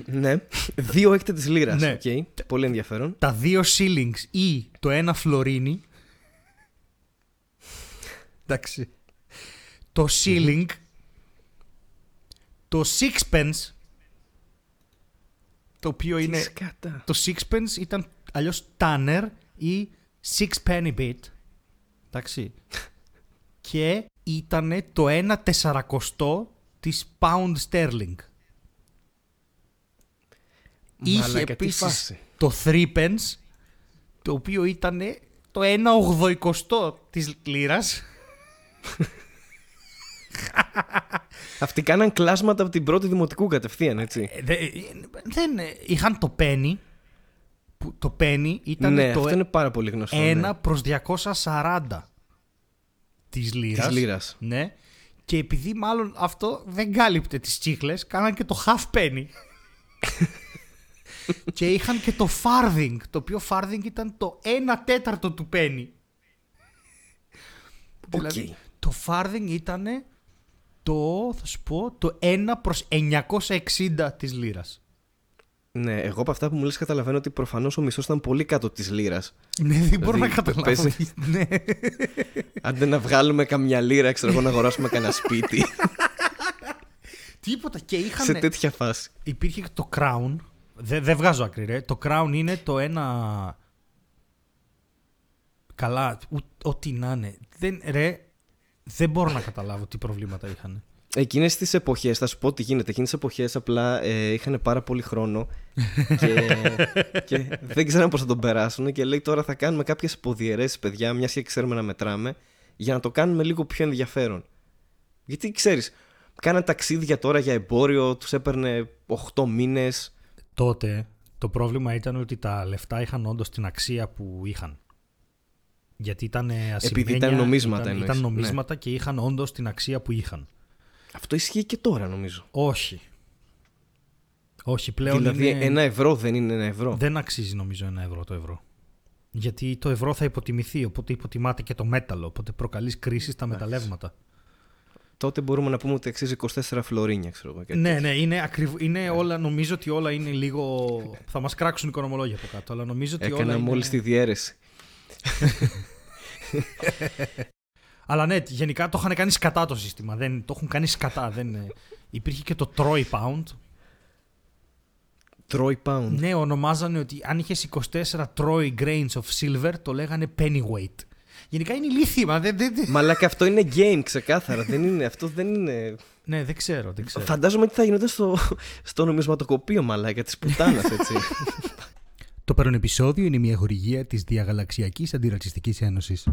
Ναι. Δύο έκτα της λίρας. Ναι. οκ. Πολύ ενδιαφέρον. τα δύο shillings ή το ένα φλωρίνι. Εντάξει. Το shilling. Το sixpence. Το οποίο είναι. Τι σκάτα. Το sixpence ήταν αλλιώς tanner ή six penny bit. Εντάξει. Και ήταν το ένα τεσσαρακοστό της pound sterling. Είχε Μαλάκα, τι επίσης φάση. το 3 pence, το οποίο ήταν το 1 ογδοικοστό της λίρας. Αυτοί κάναν κλάσματα από την πρώτη δημοτικού κατευθείαν, έτσι. Ε, δε- ε, δεν, ε, είχαν το penny, που το penny ήταν ναι, το αυτό είναι πάρα πολύ γνωστό. 1 ναι. προς 240 της λίρας. Της λίρας. Ναι. Και επειδή μάλλον αυτό δεν κάλυπτε τις τσίχλες, κάναν και το half penny. και είχαν και το farthing, το οποίο farthing ήταν το 1 τέταρτο του penny. Δηλαδή, το farthing ήταν το, θα σου πω, το 1 προς 960 της λίρας. Ναι, εγώ από αυτά που μου λες καταλαβαίνω ότι προφανώς ο μισθός ήταν πολύ κάτω της λίρας. Ναι, δεν μπορώ να Δηλαδή, καταλάβω. παίζει- ναι. Αντί να βγάλουμε καμιά λίρα, ξέρω εγώ, να αγοράσουμε κανένα σπίτι. Τίποτα. Και είχαν... σε τέτοια φάση. Υπήρχε και το Crown. Δεν δεν βγάζω άκρη, ρε. Το Crown είναι το ένα... Καλά, ου- ό,τι να είναι. Δεν, ρε, δεν μπορώ να καταλάβω τι προβλήματα είχαν. Εκείνες τις εποχές, θα σου πω τι γίνεται. Εκείνες τις εποχές απλά ε, είχαν πάρα πολύ χρόνο και, και δεν ξέραν πώς θα τον περάσουν. Και λέει τώρα θα κάνουμε κάποιες υποδιαιρέσει, παιδιά, μιας και ξέρουμε να μετράμε, για να το κάνουμε λίγο πιο ενδιαφέρον. Γιατί ξέρεις, κάναν ταξίδια τώρα για εμπόριο, τους έπαιρνε 8 μήνες. Τότε το πρόβλημα ήταν ότι τα λεφτά είχαν όντως την αξία που είχαν. Γιατί ήταν ασημένια, ήταν νομίσματα ήταν, εννοείς. Ναι. ήταν νομίσματα και είχαν όντως την αξία που είχαν. Αυτό ισχύει και τώρα νομίζω. Όχι. Όχι, πλέον δηλαδή, είναι... ένα ευρώ δεν είναι ένα ευρώ. Δεν αξίζει νομίζω ένα ευρώ το ευρώ. Γιατί το ευρώ θα υποτιμηθεί, οπότε υποτιμάται και το μέταλλο. Οπότε προκαλείς κρίση στα μεταλλεύματα. Τότε μπορούμε να πούμε ότι αξίζει 24 φλωρίνια, ξέρω εγώ. κάτι Ναι, τέτοιο. ναι, είναι, ακριβ... είναι όλα, νομίζω ότι όλα είναι λίγο. θα μας κράξουν οι οικονομολόγοι από κάτω, αλλά νομίζω ότι Έκανα όλα. Είναι... μόλι τη διαίρεση. Αλλά ναι, γενικά το είχαν κάνει σκατά το σύστημα. Δεν, το έχουν κάνει σκατά. Δεν... Υπήρχε και το Troy Pound. Troy Pound. Ναι, ονομάζανε ότι αν είχες 24 Troy grains of silver, το λέγανε pennyweight. Γενικά είναι ηλίθιμα. Δεν, δεν, δεν- Μαλάκα αυτό είναι game ξεκάθαρα. δεν είναι, αυτό δεν είναι. Ναι, δεν ξέρω, δεν ξέρω. Φαντάζομαι ότι θα γινόταν στο, στο νομισματοκοπείο μαλάκα της πουτάνας, έτσι. Το παρόν επεισόδιο είναι μια χορηγία της Διαγαλαξιακής Αντιρατσιστικής Ένωσης.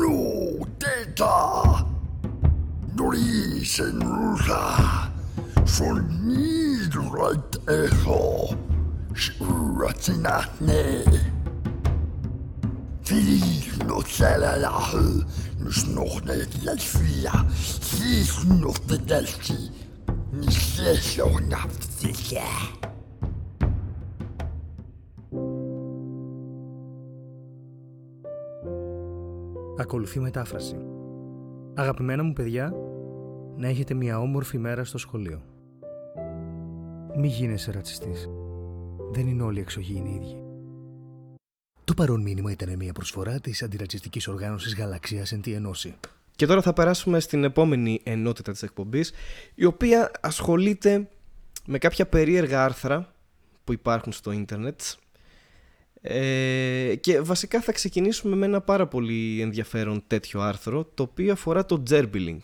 Nu detta Risenrusa från Nidret Echo Suratinatne Filino Salalahu Nusnochne Lalfia Sisnochte Dalfi Nisesonaftika Ακολουθεί μετάφραση. Αγαπημένα μου παιδιά, να έχετε μια όμορφη μέρα στο σχολείο. Μη γίνεσαι ρατσιστής. Δεν είναι όλοι οι εξωγήινοι οι ίδιοι. Το παρόν μήνυμα ήταν μια προσφορά της αντιρατσιστικής οργάνωσης Γαλαξίας εν τη Ενώση. Και τώρα θα περάσουμε στην επόμενη ενότητα της εκπομπής, η οποία ασχολείται με κάποια περίεργα άρθρα που υπάρχουν στο ίντερνετ. Ε, και βασικά θα ξεκινήσουμε με ένα πάρα πολύ ενδιαφέρον τέτοιο άρθρο, το οποίο αφορά το gerbiling.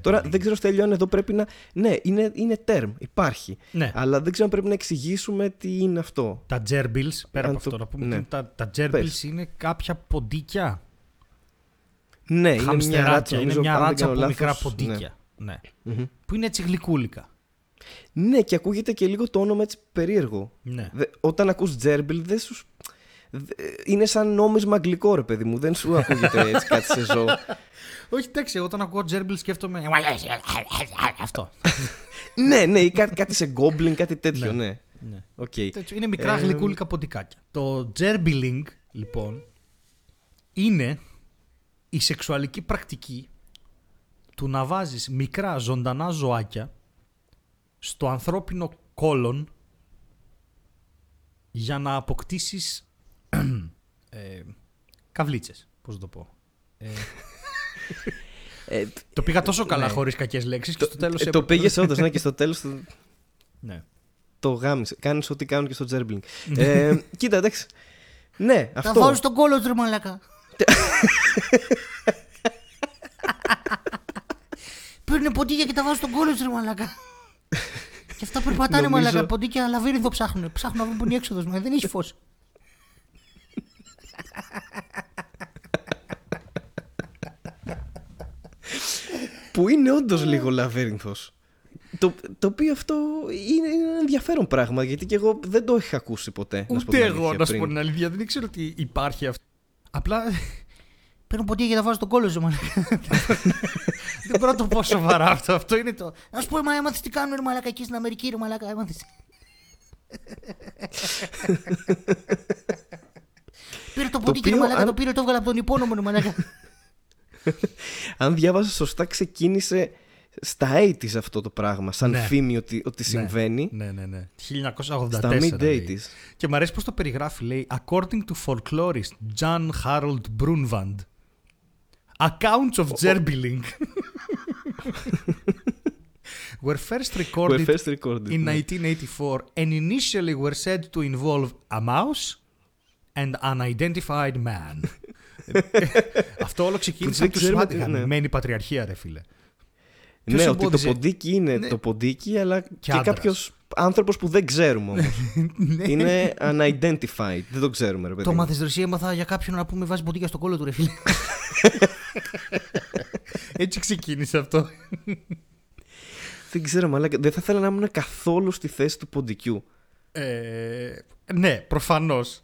Τώρα δεν ξέρω Στέλιο αν εδώ πρέπει να... Ναι, είναι, είναι term, υπάρχει. Ναι. Αλλά δεν ξέρω αν πρέπει να εξηγήσουμε τι είναι αυτό. Τα gerbils, πέρα Αν από το- αυτό να πούμε, ναι. ότι τα, τα gerbils Πες. είναι κάποια ποντίκια; Ναι, είναι μια Χαμστεράκια, ράτσα, είναι νομίζω, μια αν δεν ράτσα κάνω από μικρά λάθος. ποντίκια. Ναι. Ναι. Μμμ. Που είναι έτσι γλυκούλικα. ναι, και ακούγεται και λίγο το όνομα έτσι περίεργο. Ναι. Δε- όταν ακούς gerbil δεν σου... δε- Είναι σαν νόμισμα αγγλικό ρε παιδί μου, δεν σου ακούγεται έτσι κάτι σε ζώο. Όχι, εντάξει, όταν ακούω gerbils σκέφτομαι. Αυτό. ναι, ναι, ή κάτι, κάτι σε goblin, κάτι τέτοιο, Ναι. ναι. ναι. Οκ. Τέτοιο, Είναι μικρά Ε, γλυκούλικα ποντικάκια. Το gerbiling, λοιπόν, είναι η σεξουαλική πρακτική του να βάζεις μικρά ζωντανά ζωάκια στο ανθρώπινο κόλον για να αποκτήσεις ε, καβλίτσες, πώς να το πω. Ε, Ε, το πήγα τόσο καλά Ναι. χωρίς κακές λέξεις και στο τέλος ε, το έπρεπε- πήγες όντως, ναι, και στο τέλος το, Ναι. το γάμισε. Κάνεις ό,τι κάνουν και στο τζέρμπιλινγκ. ε, κοίτα, εντάξει. Ναι, Τα αυτό. βάζω στον κόλο του, ρε μαλάκα. Παίρνει ποντίκια και τα βάζω στον κόλο του, ρε μαλάκα. και αυτά περπατάνε Νομίζω- μαλάκα. Ποντίκια λαβύρινθο ψάχνουν. Ψάχνουν να βρουν που είναι η έξοδος μα. Δεν έχει φως. Που είναι όντως λίγο λαβύρινθος. Το, το οποίο αυτό είναι, είναι ένα ενδιαφέρον πράγμα γιατί και εγώ δεν το είχα ακούσει ποτέ. να σου πω Ούτε την εγώ, αλήθεια, να σου πριν. πω την αλήθεια, δεν ήξερα ότι υπάρχει αυτό. Απλά Παίρνω ποντίκια και τα βάζω στον κόλο σου, μαλάκα. Δεν μπορώ να το πω σοβαρά αυτό. Αυτό είναι το. Να σου πω, μα έμαθες τι κάνουν, ρε μαλάκα, εκεί στην Αμερική, ρε μαλάκα, έμαθες. Πήρε το ποντίκι, ρε οποίο, μαλάκα, αν- το πήρε, το έβγαλε από τον υπόνομο, ρε μαλάκα. Αν διάβαζα σωστά, ξεκίνησε στα 80s αυτό το πράγμα. Σαν Ναι. φήμη ότι, ότι συμβαίνει. Ναι, ναι, ναι. 1984. Στα λέει. mid-80s. Και μου αρέσει πώς το περιγράφει, λέει According to folklorist John Harold Brunvand Accounts of gerbiling were first recorded Were first recorded, in ναι. 1984 and initially were said to involve a mouse and an identified man. Αυτό όλο ξεκίνησε δεν από τους ξέρουμε Σουάτιγαν. τι- ναι. Μένει πατριαρχία, ρε φίλε. Ποιος Ναι, ότι το εμπόδιζε- ποντίκι είναι Ναι. το ποντίκι, αλλά και, άντρας. κάποιο άνθρωπος που δεν ξέρουμε όμως. Ναι. είναι unidentified. Δεν το ξέρουμε, ρε παιδί. Το μου. μάθες Ρωσία, έμαθα για κάποιον να πούμε βάζει ποντίκια στον κόλο του, ρε φίλε. Έτσι ξεκίνησε αυτό. Δεν ξέρω, μαλάκα. Δεν θα ήθελα να ήμουν καθόλου στη θέση του ποντικιού. Ε, ναι, προφανώς.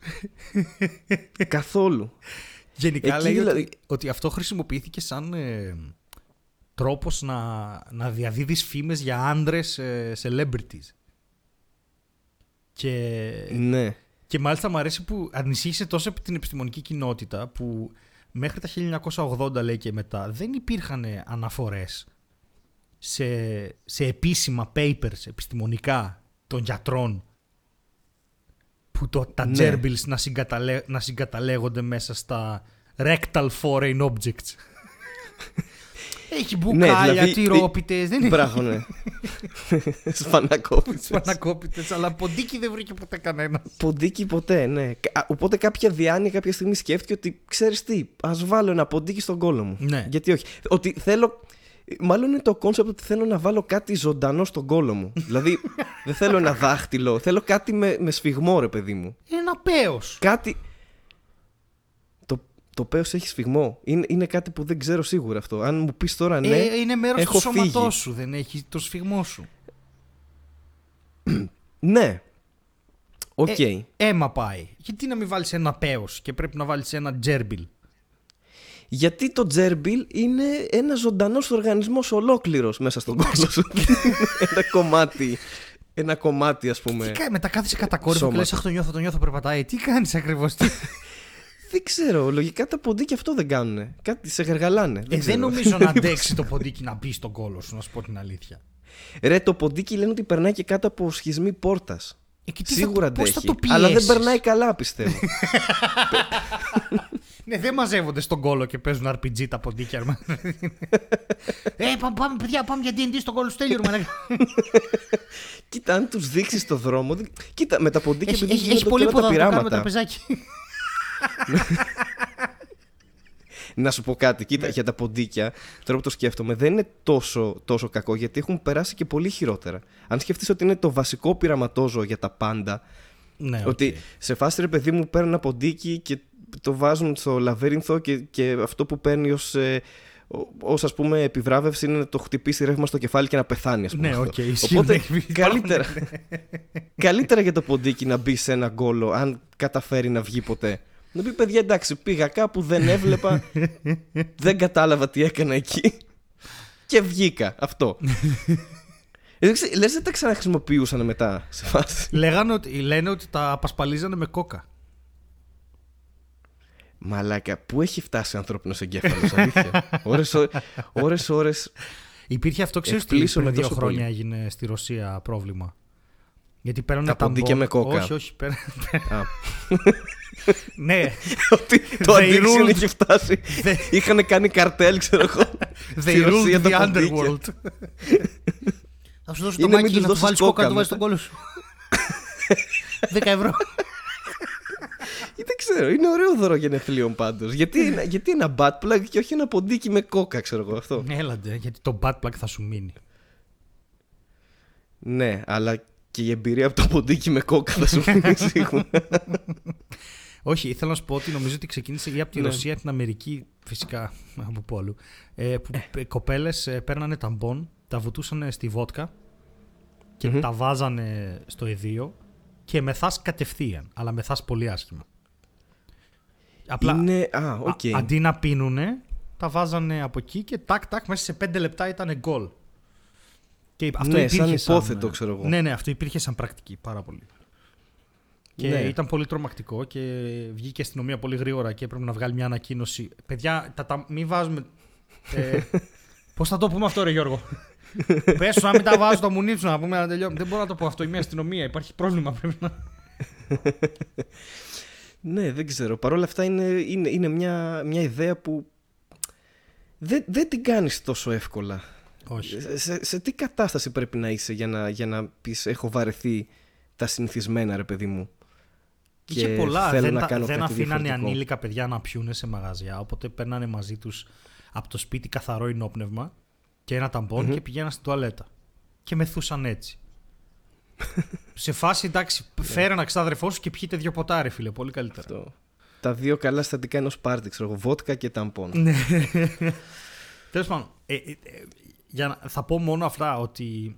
καθόλου. Γενικά Εκεί λέει δηλαδή- ότι, ότι αυτό χρησιμοποιήθηκε σαν ε, τρόπος να, να διαδίδεις φήμες για άντρες ε, celebrities. Και, Ναι. και μάλιστα μου αρέσει που ανησύχησε τόσο από την επιστημονική κοινότητα που μέχρι τα 1980 λέει και μετά δεν υπήρχαν αναφορές σε, σε επίσημα papers επιστημονικά των γιατρών που το, τα Ναι. gerbils να, συγκαταλέ, να συγκαταλέγονται μέσα στα rectal foreign objects. Έχει Ναι, μπουκάλια, δηλαδή, τυρόπιτες, δεν είναι. Μπράβο, ναι. Σφανακόπιτες. Σπανακόπιτες, αλλά ποντίκι δεν βρήκε ποτέ κανένας. Ποντίκι ποτέ, ναι. Κα- Οπότε κάποια διάνοια κάποια στιγμή σκέφτηκε ότι ξέρεις τι, ας βάλω ένα ποντίκι στον κώλο μου. Ναι. Γιατί όχι. Ότι θέλω. Μάλλον είναι το concept ότι θέλω να βάλω κάτι ζωντανό στον κώλο μου. δηλαδή δεν θέλω ένα δάχτυλο. Θέλω κάτι με, με σφιγμό, ρε παιδί μου. Ένα πέος. Κάτι. Το, το πέος έχει σφιγμό. Είναι, είναι κάτι που δεν ξέρω σίγουρα αυτό. Αν μου πεις τώρα ναι. Ε, είναι μέρος έχω του σώματός φύγει. σου δεν έχει το σφιγμό σου. Ναι. Οκ. Ε, αίμα πάει. Γιατί να μην βάλεις ένα πέος και πρέπει να βάλεις ένα gerbil; Γιατί το gerbil είναι ένα ζωντανός οργανισμός ολόκληρος μέσα στον κώλο σου. ένα κομμάτι. Ένα κομμάτι, ας πούμε. Τι κάνει, μετά κάθεσαι κατακόρυφο και Σώμα. λες αχ το νιώθω, το νιώθω, περπατάει. Τι κάνεις ακριβώς; τι- Δεν ξέρω. Λογικά τα ποντίκια αυτό δεν κάνουν. Κάτι σε γαργαλάνε. Ε, δεν ξέρω. νομίζω να αντέξει το ποντίκι να μπει στον κόλο σου, να σου πω την αλήθεια. Ρε, το ποντίκι λένε ότι περνάει και κάτω από σχισμή πόρτας. Ε, και τι θα Σίγουρα το- πώς αντέχει. θα το αλλά δεν πιέσεις; περνάει καλά, πιστεύω. Ναι, δεν μαζεύονται στον κόλο και παίζουν RPG τα ποντίκια. ρε, μα. Ε, πάμε, πάμε, παιδιά, πάμε για D&D στον κώλο του Στέλιου, ρε μαλάκα. Κοίτα, αν τους δείξεις το δρόμο. δεν- Κοίτα, με τα ποντίκια Έχει, επειδή έχει, έχει γίνονται πολύ τώρα που τα θα το κάνουμε πειράματα. Τραπεζάκι. Να σου πω κάτι, κοίτα, για τα ποντίκια, τώρα που το σκέφτομαι, δεν είναι τόσο, τόσο κακό γιατί έχουν περάσει και πολύ χειρότερα. Αν σκεφτείς ότι είναι το βασικό πειραματόζωο για τα πάντα, ναι, οκ. ότι σε φάση ρε παιδί μου παίρνουν ένα ποντίκι και το βάζουν στο λαβύρινθο και, και αυτό που παίρνει ως, ε, ως ας πούμε επιβράβευση είναι να το χτυπήσει ρεύμα στο κεφάλι και να πεθάνει ας πούμε Ναι, αυτό. οκ, ισχύει, Οπότε ναι, υπάρχουν, καλύτερα, καλύτερα για το ποντίκι να μπει σε ένα κώλο αν καταφέρει να βγει ποτέ. Να πει παιδιά εντάξει πήγα κάπου δεν έβλεπα δεν κατάλαβα τι έκανα εκεί και βγήκα αυτό. Ε, δεν ξέρω, Λες δεν τα ξαναχρησιμοποιούσαν μετά σε φάση. Λέγανε ότι, λένε ότι τα πασπαλίζανε με κόκα. Μαλάκα, πού έχει φτάσει ο ανθρώπινος εγκέφαλος, αλήθεια. ώρες, ώρες, ώρες, Υπήρχε αυτό, ξέρεις τι Εκπλήσωμαι πριν δύο τόσο χρόνια πολύ. έγινε στη Ρωσία πρόβλημα. Γιατί παίρνανε Τα ποντίκια με κόκα. Όχι, όχι. Παίρνανε... Α, ναι, ότι το They addiction ruled. είχε φτάσει. Είχαν κάνει καρτέλ, ξέρω εγώ. they στη Ρωσία ruled the τα ποντίκια. underworld. Θα σου δώσω το Είναι μην μάκι τους να του δώσεις βάλεις κόκα κόκα να το βάλεις στον μετά. κόλο σου. 10 ευρώ. Ή Δεν ξέρω, είναι ωραίο δώρο γενεθλίων πάντως. Γιατί, ένα- γιατί ένα butt plug και όχι ένα ποντίκι με κόκα, ξέρω εγώ αυτό. Έλαντε, γιατί το bad plug θα σου μείνει. ναι, αλλά και η εμπειρία από το ποντίκι με κόκα θα σου μείνει σίγουρα. Όχι, ήθελα να σου πω ότι νομίζω ότι ξεκίνησε ή από τη Ναι. Ρωσία, την Αμερική, φυσικά από πού αλλού. Ε, που ε. κοπέλες παίρνανε ταμπον, τα βουτούσαν στη βότκα και Μμμ. τα βάζανε στο αιδοίο και μεθάς κατευθείαν, αλλά μεθάς πολύ άσχημα. Απλά Είναι. Α, οκ. α- αντί να πίνουνε, τα βάζανε από εκεί και τακ τακ μέσα σε 5 λεπτά ήταν γκολ. Και αυτό Ναι, υπήρχε σαν υπόθετο, ξέρω εγώ. Ναι, ναι, αυτό υπήρχε σαν πρακτική πάρα πολύ. Και Ναι. ήταν πολύ τρομακτικό και βγήκε η αστυνομία πολύ γρήγορα και έπρεπε να βγάλει μια ανακοίνωση. Παιδιά, τα, τα, μην βάζουμε. Ε, Πώς θα το πούμε αυτό, ρε Γιώργο; Πες σου να μην τα βάζω το μουνί σου να πούμε να τελειώνουμε. Δεν μπορώ να το πω αυτό. Είμαι αστυνομία. Υπάρχει πρόβλημα. Πρέπει να. Ναι, δεν ξέρω. Παρ' όλα αυτά είναι, είναι, είναι μια, μια ιδέα που δεν, δεν την κάνεις τόσο εύκολα. Όχι. Σε, σε, σε τι κατάσταση πρέπει να είσαι για να, για να πεις έχω βαρεθεί τα συνηθισμένα ρε παιδί μου. Είχε και πολλά. θέλω δεν να τα- κάνω δεν κάτι αφήνανε διαφορετικό. ανήλικα παιδιά να πιούνε σε μαγαζιά. Οπότε παίρνανε μαζί τους από το σπίτι καθαρό ενόπνευμα και ένα ταμπον και πηγαίναν στην τουαλέτα. Και μεθούσαν έτσι. σε φάση εντάξει, φέρε ένα ξάδερφό σου και πιείτε δύο ποτάρε, φίλε. Πολύ καλύτερα. Αυτό. Τα δύο καλά συστατικά ενός πάρτι, ξέρω εγώ, βότκα και ταμπών. Ναι. Τέλος πάντων, ε, ε, ε, για να, θα πω μόνο αυτά ότι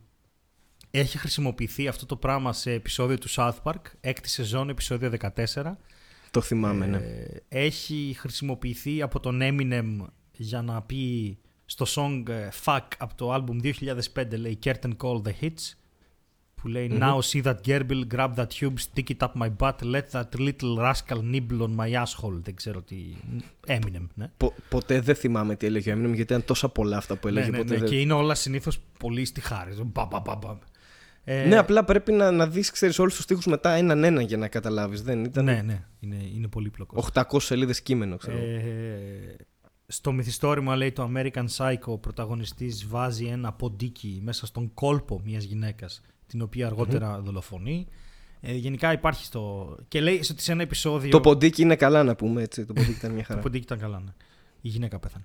έχει χρησιμοποιηθεί αυτό το πράγμα σε επεισόδιο του South Park, έκτη σεζόν, επεισόδιο 14. Το θυμάμαι, ναι. Ε, έχει χρησιμοποιηθεί από τον Eminem για να πει στο song ε, Fuck από το album 2005 λέει Curtain Call the Hits που λέει Now see that gerbil, grab that tube, stick it up my butt, let that little rascal nibble on my asshole. Δεν ξέρω τι... Eminem, ναι. Πο- ποτέ δεν θυμάμαι τι έλεγε ο Eminem γιατί ήταν τόσα πολλά αυτά που έλεγε. ναι, ναι, ποτέ ναι, δεν- Και είναι όλα συνήθως πολύ στη χάρη. Μπα, μπα, μπα, μπα. Ε, Ναι, απλά πρέπει να, να δεις, ξέρεις, όλους τους στίχους μετά έναν έναν για να καταλάβεις. Δεν ήταν ναι, ναι, είναι, είναι πολύ πλοκός. 800 σελίδες κείμενο, ξέρω. Ε, στο μυθιστόρημα λέει το American Psycho ο πρωταγωνιστής βάζει ένα ποντίκι μέσα στον κόλπο μιας γυναίκας την οποία αργότερα δολοφονεί. Ε, γενικά υπάρχει στο... Και λέει ότι σε ένα επεισόδιο... Το ποντίκι είναι καλά να πούμε, έτσι. Το ποντίκι ήταν μια Το χαρά. ποντίκι ήταν καλά, ναι. Η γυναίκα πέθανε.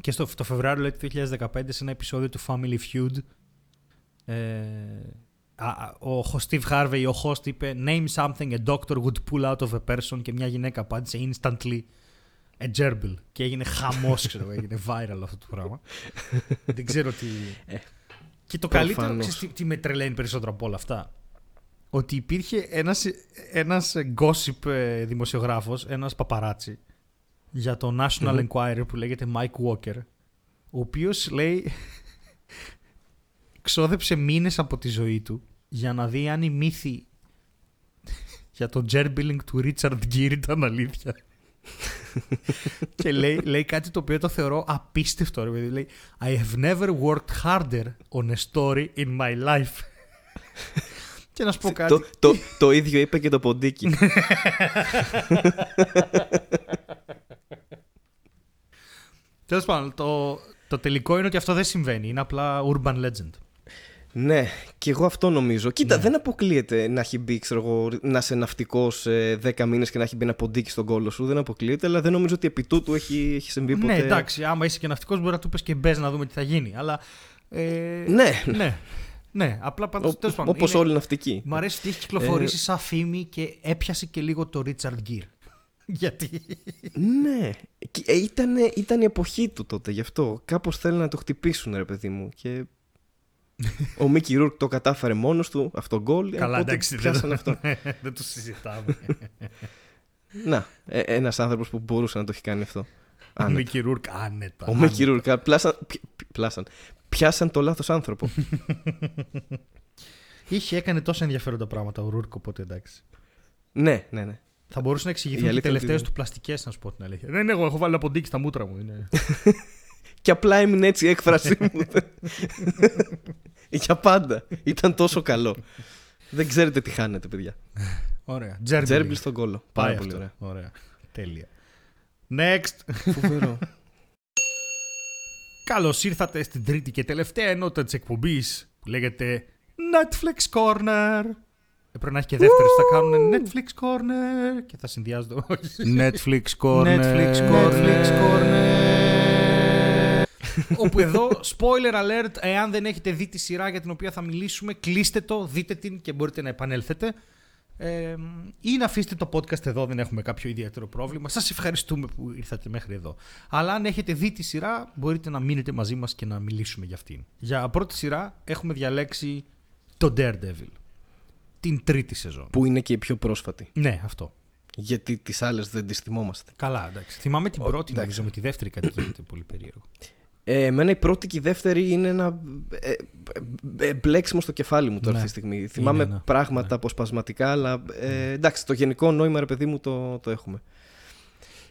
Και στο το Φεβρουάριο λέει, του 2015 σε ένα επεισόδιο του Family Feud ε, α, α, ο Steve Harvey, ο host είπε Name something a doctor would pull out of a person και μια γυναίκα απάντησε instantly a gerbil και έγινε χαμός, ξέρω, εγώ, έγινε viral αυτό το πράγμα. Δεν ξέρω τι... και το καλύτερο, προφανώς. ξέρεις τι, τι με τρελαίνει περισσότερο από όλα αυτά; Ότι υπήρχε ένας, ένας gossip ε, δημοσιογράφος, ένας παπαράτσι, για το National Enquirer που λέγεται Mike Walker, ο οποίος λέει ξόδεψε μήνες από τη ζωή του για να δει αν η μύθη για το gerbiling του Richard Gere ήταν αλήθεια. και λέει, λέει κάτι το οποίο το θεωρώ απίστευτο. Ρε, παιδί. λέει I have never worked harder on a story in my life. και να σου πω κάτι. το, το, το ίδιο είπε και το ποντίκι. Τέλος πάντων, το, το τελικό είναι ότι αυτό δεν συμβαίνει. Είναι απλά urban legend. Ναι, και εγώ αυτό νομίζω. Κοίτα, δεν αποκλείεται να έχει μπει, ξέρω εγώ, να είσαι ναυτικός 10 μήνες και να έχει μπει ένα ποντίκι στον κόλο σου. Δεν αποκλείεται, αλλά δεν νομίζω ότι επί τούτου έχει, έχει συμβεί ποτέ. Ναι, εντάξει, άμα είσαι και ναυτικός, μπορεί να του πει και μπες να δούμε τι θα γίνει. Αλλά. Ε, Ναι, ναι. Ναι, απλά πάντως. Όπως όλοι οι ναυτικοί. Μ' αρέσει ότι έχει Ε, κυκλοφορήσει σαν φήμη και έπιασε και λίγο το Richard Gere. Γιατί; Ναι. Και, ε, ήτανε, ήταν η εποχή του τότε γι' αυτό. Κάπως θέλουν να το χτυπήσουν, ρε παιδί μου. Και ο Μίκη Ρούρκ το κατάφερε μόνος του, αυτό γκολ. Καλά, οπότε εντάξει. πιάσαν δεν, αυτό. δεν το συζητάμε. Να, ε, ένας άνθρωπος που μπορούσε να το έχει κάνει αυτό. Ο Άνετα. Μίκη Ρούρκ, άνετα. Ο Μίκη Ρούρκ. α, Πλάσαν, πι- πι- πλάσαν. Πιάσαν το λάθος άνθρωπο. Είχε έκανε τόσο ενδιαφέροντα πράγματα ο Ρούρκ, οπότε εντάξει. ναι, ναι, ναι. Θα μπορούσε να Η εξηγηθούν και οι αλήθεια είναι τελευταίες ότι- του πλαστικές, να σου πω την αλήθεια. Δεν είναι εγώ, έχω βάλει ένα ποντίκι στα μούτρα μου. Είναι... Και απλά έμεινε έτσι η έκφρασή μου. Για πάντα. Ήταν τόσο καλό. Δεν ξέρετε τι χάνετε, παιδιά. Ωραία. Τζέρμπιλ στον κόλο. Πάρα Πάει πολύ αυτό. ωραία. ωραία. Τέλεια. Next. Φοβερό. Καλώς ήρθατε στην τρίτη και τελευταία ενότητα της εκπομπής που λέγεται Netflix Corner. Ε, πρέπει να έχει και δεύτερη, θα κάνουν Netflix Corner και θα συνδυάζονται. όχι. Netflix Corner. Netflix Corner. Όπου εδώ, spoiler alert, εάν δεν έχετε δει τη σειρά για την οποία θα μιλήσουμε, κλείστε το, δείτε την και μπορείτε να επανέλθετε. Ε, ή να αφήσετε το podcast εδώ, δεν έχουμε κάποιο ιδιαίτερο πρόβλημα. Σας ευχαριστούμε που ήρθατε μέχρι εδώ. Αλλά αν έχετε δει τη σειρά, μπορείτε να μείνετε μαζί μας και να μιλήσουμε για αυτήν. Για πρώτη σειρά έχουμε διαλέξει το Daredevil. Την τρίτη σεζόν. Που είναι και η πιο πρόσφατη. Ναι, αυτό. γιατί τις άλλες δεν τις θυμόμαστε. Καλά, εντάξει. Θυμάμαι την Ω, πρώτη, εντάξει. νομίζω, με τη δεύτερη κάτι γίνεται πολύ περίεργο. Ε, εμένα η πρώτη και η δεύτερη είναι ένα ε, ε, ε, μπλέξιμο στο κεφάλι μου τώρα Ναι. αυτή τη στιγμή. Θυμάμαι ένα, πράγματα ναι. αποσπασματικά, αλλά ε, εντάξει, το γενικό νόημα, ρε παιδί μου, το, το έχουμε.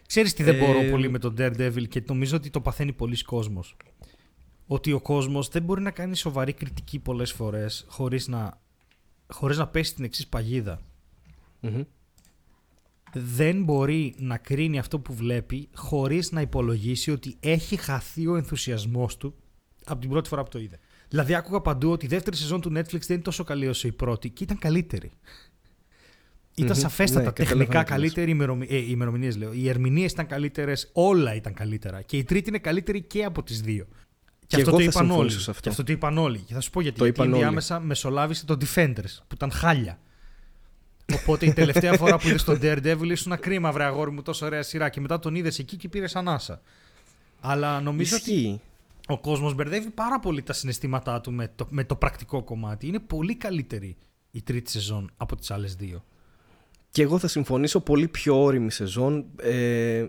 Ξέρεις τι δεν Ε, μπορώ πολύ με τον Daredevil και νομίζω ότι το παθαίνει πολλοί κόσμος. Ότι ο κόσμος δεν μπορεί να κάνει σοβαρή κριτική πολλές φορές χωρίς να, χωρίς να πέσει στην εξής παγίδα. Μμμ. Δεν μπορεί να κρίνει αυτό που βλέπει χωρίς να υπολογίσει ότι έχει χαθεί ο ενθουσιασμός του από την πρώτη φορά που το είδε. Δηλαδή άκουγα παντού ότι η δεύτερη σεζόν του Netflix δεν είναι τόσο καλή όσο η πρώτη και ήταν καλύτερη. Ήταν Μμμ. σαφέστατα Ναι, τεχνικά καταλαβαίνω τι λες. καλύτερη. Οι ημερομη- ε, οι ημερομηνίες λέω. Οι ερμηνείες ήταν καλύτερες, όλα ήταν καλύτερα. Και η τρίτη είναι καλύτερη και από τις δύο. Και, Και αυτό εγώ το θα είπαν όλοι. συμφωνήσω σε αυτό. Και αυτό το είπαν όλοι. Και θα σου πω γιατί. Το γιατί είπαν όλοι. ενδιάμεσα μεσολάβησε το Defenders που ήταν χάλια. Οπότε η τελευταία φορά που είδες τον Daredevil ήσουν ένα κρίμα, βρε αγόρι μου, τόσο ωραία σειρά. Και μετά τον είδες εκεί και πήρες ανάσα. Αλλά νομίζω ότι Ισχύει. ο κόσμος μπερδεύει πάρα πολύ τα συναισθήματά του με το, με το πρακτικό κομμάτι. Είναι πολύ καλύτερη η τρίτη σεζόν από τις άλλες δύο. Και εγώ θα συμφωνήσω πολύ πιο όρημη σεζόν. Ε,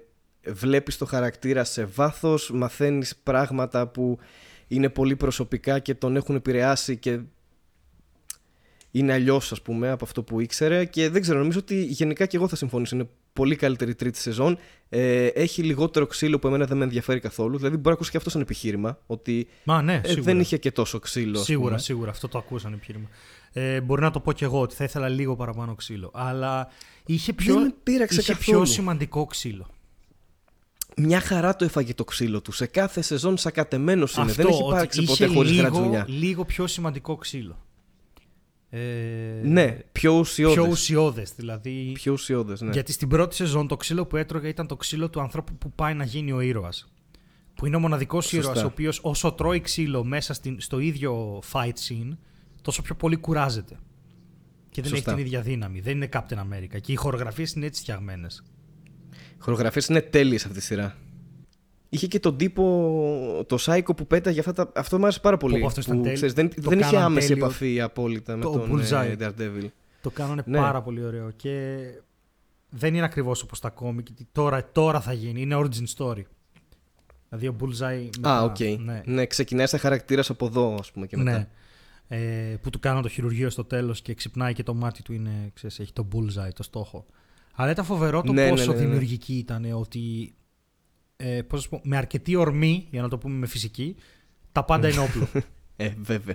βλέπεις το χαρακτήρα σε βάθος, μαθαίνεις πράγματα που είναι πολύ προσωπικά και τον έχουν επηρεάσει και είναι αλλιώς, ας πούμε, από αυτό που ήξερε. Και δεν ξέρω, νομίζω ότι γενικά και εγώ θα συμφωνήσω. Είναι πολύ καλύτερη τρίτη σεζόν. Ε, έχει λιγότερο ξύλο που εμένα δεν με ενδιαφέρει καθόλου. Δηλαδή, μπορεί να ακούσει και αυτό σαν επιχείρημα. Ότι Μα ναι, ε, σίγουρα. δεν είχε και τόσο ξύλο. ας Σίγουρα, πούμε. σίγουρα. Αυτό το ακούσαν επιχείρημα. Ε, μπορεί να το πω κι εγώ ότι θα ήθελα λίγο παραπάνω ξύλο. Αλλά είχε πιο, Δεν με πείραξε είχε καθόλου. πιο σημαντικό ξύλο. Μια χαρά το έφαγε το ξύλο του. Σε κάθε σεζόν σακατεμένο είναι. δεν έχει ότι υπάρξει είχε ποτέ χωρίς λίγο, γρατζουνιά. λίγο πιο σημαντικό ξύλο. Ε, Ναι, πιο ουσιώδες. Πιο ουσιώδες, δηλαδή. Πιο ουσιώδες, ναι. Γιατί στην πρώτη σεζόν το ξύλο που έτρωγε ήταν το ξύλο του ανθρώπου που πάει να γίνει ο ήρωας. Που είναι ο μοναδικός Σωστά. ήρωας, ο οποίος όσο τρώει ξύλο μέσα στην, στο ίδιο fight scene, τόσο πιο πολύ κουράζεται. Και δεν Σωστά. έχει την ίδια δύναμη. Δεν είναι Captain America. Και οι χορογραφίες είναι έτσι φτιαγμένες. Χορογραφίες είναι τέλειες αυτή τη σειρά. Είχε και τον τύπο, το Σάικο που πέταγε αυτά τα. Αυτό μου άρεσε πάρα πολύ. Πω, αυτός ήταν που, τέλειος. ξέρεις, δεν Το δεν είχε κάναν άμεση τέλειος. επαφή απόλυτα με Το τον Bullseye. ε, Daredevil. Το κάνανε Ναι. πάρα πολύ ωραίο. Και δεν είναι ακριβώς όπως τα κόμικ. γιατί Τώρα, τώρα θα γίνει. Είναι origin story. Δηλαδή ο Bullseye. μετά- Α, οκ. Ναι. Ναι, ξεκινάει σαν χαρακτήρας από εδώ, ας πούμε και μετά. Ναι. Ε, που του κάνουν το χειρουργείο στο τέλος και ξυπνάει και το μάτι του είναι, ξέρεις, έχει το bullseye, το στόχο. Αλλά ήταν φοβερό το Ναι, ναι, πόσο ναι, ναι. δημιουργική ήταν ότι. Ε, πώς να σου πω, με αρκετή ορμή, για να το πούμε με φυσική, τα πάντα είναι όπλο. Ε, βέβαια.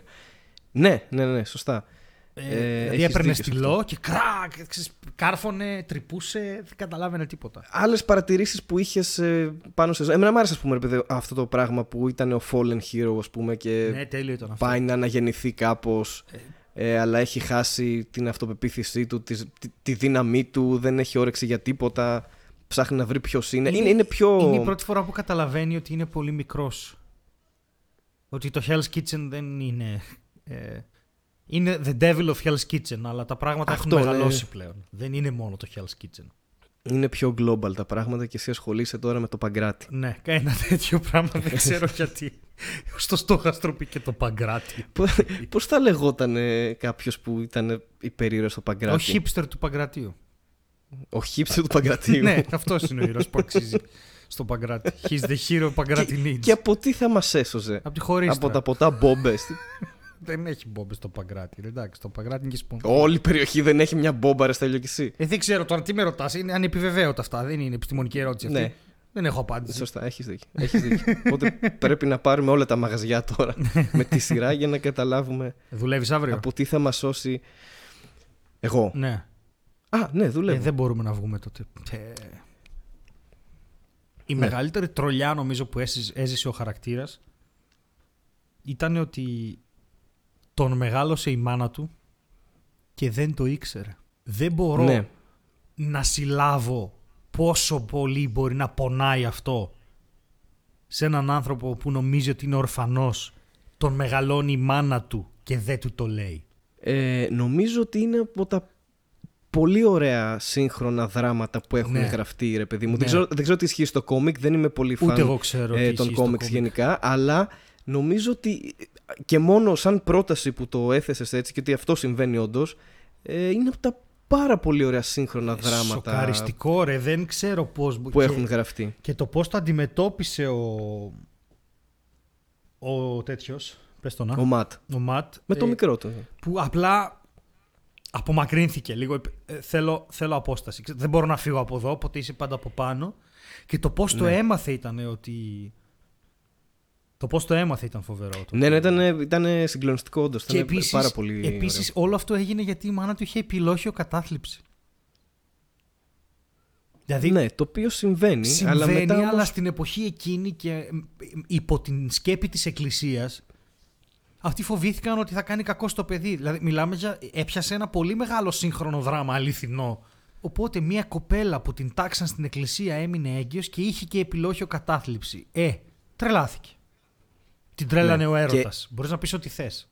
Ναι, ναι, ναι, σωστά. Ε, Ε, δηλαδή έχεις έπαιρνες δίκιο σε στυλό και κράκ, ξέρεις, κάρφωνε, τρυπούσε, δεν καταλάβαινε τίποτα. Άλλες παρατηρήσεις που είχες πάνω σε. Εμένα μου άρεσε, ας πούμε, ρε παιδί, αυτό το πράγμα που ήταν ο Fallen Hero, ας πούμε, και ναι, τέλειο ήταν αυτό. πάει να αναγεννηθεί κάπως. Ε, αλλά έχει χάσει την αυτοπεποίθησή του, τη, τη, τη δύναμή του, δεν έχει όρεξη για τίποτα. Ψάχνει να βρει ποιος είναι. Είναι, είναι πιο. Είναι η πρώτη φορά που καταλαβαίνει ότι είναι πολύ μικρός. Ότι το Hell's Kitchen δεν είναι... Ε, είναι the devil of Hell's Kitchen, αλλά τα πράγματα Αυτό, έχουν ναι. μεγαλώσει πλέον. Δεν είναι μόνο το Hell's Kitchen. Είναι πιο global τα πράγματα και εσύ ασχολείσαι τώρα με το παγκράτη. Ναι, ένα τέτοιο πράγμα δεν ξέρω γιατί. Στο στόχαστρο και το Παγκράτη. Πώς θα λεγόταν κάποιος που ήταν υπερήρωα στο Ο παγκράτη. hipster του Παγκρατίου. Ο χύψη του παγκρατίου. ναι, αυτός είναι ο ήρωας που αξίζει στο Παγκράτη. He's the hero Παγκράτη needs. Και από τι θα μας έσωζε; Από τη χωρίστρα. Από τα ποτά μπόμπες. Δεν έχει μπόμπες στο Παγκράτη. ρε, Εντάξει, το Παγκράτη είναι και σπον. Όλη η περιοχή δεν έχει μια μπόμπα, ρε Στέλιο κι εσύ. Ε, δεν ξέρω τώρα τι με ρωτάς. Είναι ανεπιβεβαίωτα αυτά. Δεν είναι επιστημονική ερώτηση αυτή. Ναι. Δεν έχω απάντηση. Σωστά, έχεις δίκιο. Έχεις δίκιο. Οπότε πρέπει να πάρουμε όλα τα μαγαζιά τώρα με τη σειρά για να καταλάβουμε Δουλεύεις αύριο; από τι θα μας σώσει. Εγώ. Ναι. Α, ναι, Ε, δουλεύω. δεν μπορούμε να βγούμε τότε. Ε, Η Ναι. μεγαλύτερη τρολιά νομίζω που έζησε, έζησε ο χαρακτήρας ήταν ότι τον μεγάλωσε η μάνα του και δεν το ήξερε. Δεν μπορώ Ναι. να συλλάβω πόσο πολύ μπορεί να πονάει αυτό σε έναν άνθρωπο που νομίζει ότι είναι ορφανός τον μεγαλώνει η μάνα του και δεν του το λέει. Ε, νομίζω ότι είναι από τα πολύ ωραία σύγχρονα δράματα που έχουν Ναι. γραφτεί, ρε παιδί μου. Ναι. Δεν, ξέρω, δεν ξέρω τι ισχύει στο κόμικ, δεν είμαι πολύ φαν Ούτε εγώ ξέρω τι ε, ισχύει των στο κόμικς κόμικ. γενικά, αλλά νομίζω ότι και μόνο σαν πρόταση που το έθεσες έτσι και ότι αυτό συμβαίνει όντως, ε, είναι από τα πάρα πολύ ωραία σύγχρονα δράματα Σοκαριστικό ρε, δεν ξέρω πώς... που και, έχουν γραφτεί. και το πώς το αντιμετώπισε ο... Ο τέτοιος, πες το να. Ο Ματ. Ο Ματ. Με το ε, μικρό του. Που απλά απομακρύνθηκε λίγο. Ε, θέλω, θέλω απόσταση. Ξέ- Δεν μπορώ να φύγω από εδώ, οπότε είσαι πάντα από πάνω. Και το πώς το Ναι. έμαθε ήταν ότι... Το πώς το έμαθε ήταν φοβερό. Το Ναι, ναι, ήταν, ήταν συγκλονιστικό όντως. και Ήταν επίσης, πάρα πολύ. επίσης όλο αυτό έγινε γιατί η μάνα του είχε επιλόχιο κατάθλιψη. Δηλαδή ωραίο. Ναι, το οποίο συμβαίνει. συμβαίνει, αλλά μετά. αλλά όμως- στην εποχή εκείνη και ε, υπό την σκέπη της εκκλησίας αυτοί φοβήθηκαν ότι θα κάνει κακό στο παιδί. Δηλαδή μιλάμε για... έπιασε ένα πολύ μεγάλο σύγχρονο δράμα αληθινό. Οπότε μια κοπέλα που την τάξαν στην εκκλησία έμεινε έγκυος και είχε και επιλόχιο κατάθλιψη. Ε, τρελάθηκε. Την τρέλανε Ναι, ο και- έρωτας. Μπορείς να πεις ό,τι θες.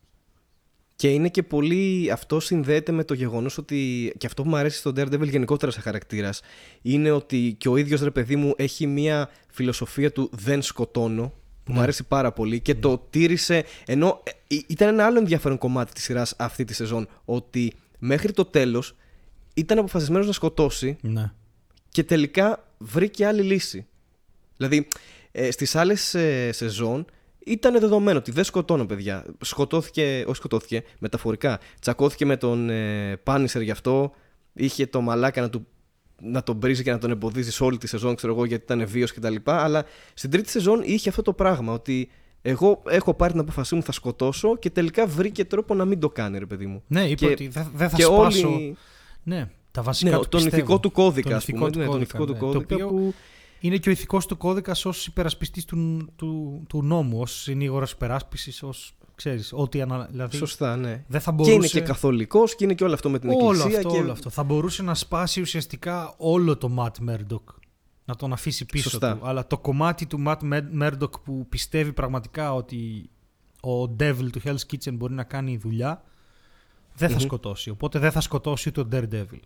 Και είναι και πολύ. Αυτό συνδέεται με το γεγονός ότι. Και αυτό που μου αρέσει στον Daredevil γενικότερα σε χαρακτήρας. Είναι ότι και ο ίδιος ρε παιδί μου έχει μια φιλοσοφία του δεν σκοτώνω. Που μου αρέσει πάρα πολύ και το τήρησε. Ενώ ε, ε, ήταν ένα άλλο ενδιαφέρον κομμάτι της σειράς αυτή τη σεζόν. Ότι μέχρι το τέλος ήταν αποφασισμένος να σκοτώσει Ναι. και τελικά βρήκε άλλη λύση. Δηλαδή, ε, στις άλλες ε, σεζόν ήταν δεδομένο ότι δεν σκοτώνω παιδιά. Σκοτώθηκε, όχι σκοτώθηκε, μεταφορικά. Τσακώθηκε με τον ε, Πάνισερ γι' αυτό. Είχε το μαλάκα να, του, να τον βρίζει και να τον εμποδίζει σε όλη τη σεζόν, ξέρω εγώ, γιατί ήταν βίος κτλ. Αλλά στην τρίτη σεζόν είχε αυτό το πράγμα ότι εγώ έχω πάρει την απόφασή μου, θα σκοτώσω και τελικά βρήκε τρόπο να μην το κάνει, ρε παιδί μου. Ναι, είπε Και- ότι δεν δεν θα και σπάσω. όλοι. Ναι, τα βασικά Ναι, του τον πιστεύω. ηθικό του κώδικα, Τον ας ηθικό πούμε. του ναι, τον κώδικα, ηθικό του ναι. Το κώδικα οποίο που. Είναι και ο ηθικός του κώδικας ως υπερασπιστής του, του, του νόμου, ως συνήγορος υπεράσπισης, ως, ξέρεις, ό,τι ανα... δηλαδή, Σωστά, ναι. δεν θα Και μπορούσε... είναι και καθολικός και είναι και όλο αυτό με την όλο εκκλησία. αυτό, και... όλο αυτό. Θα μπορούσε να σπάσει ουσιαστικά όλο το Matt Murdock. Να τον αφήσει πίσω Σωστά. του. Αλλά το κομμάτι του Matt Mur- Murdock που πιστεύει πραγματικά ότι ο Devil του Hell's Kitchen μπορεί να κάνει δουλειά, δεν θα Μμμ. σκοτώσει. Οπότε δεν θα σκοτώσει τον Daredevil.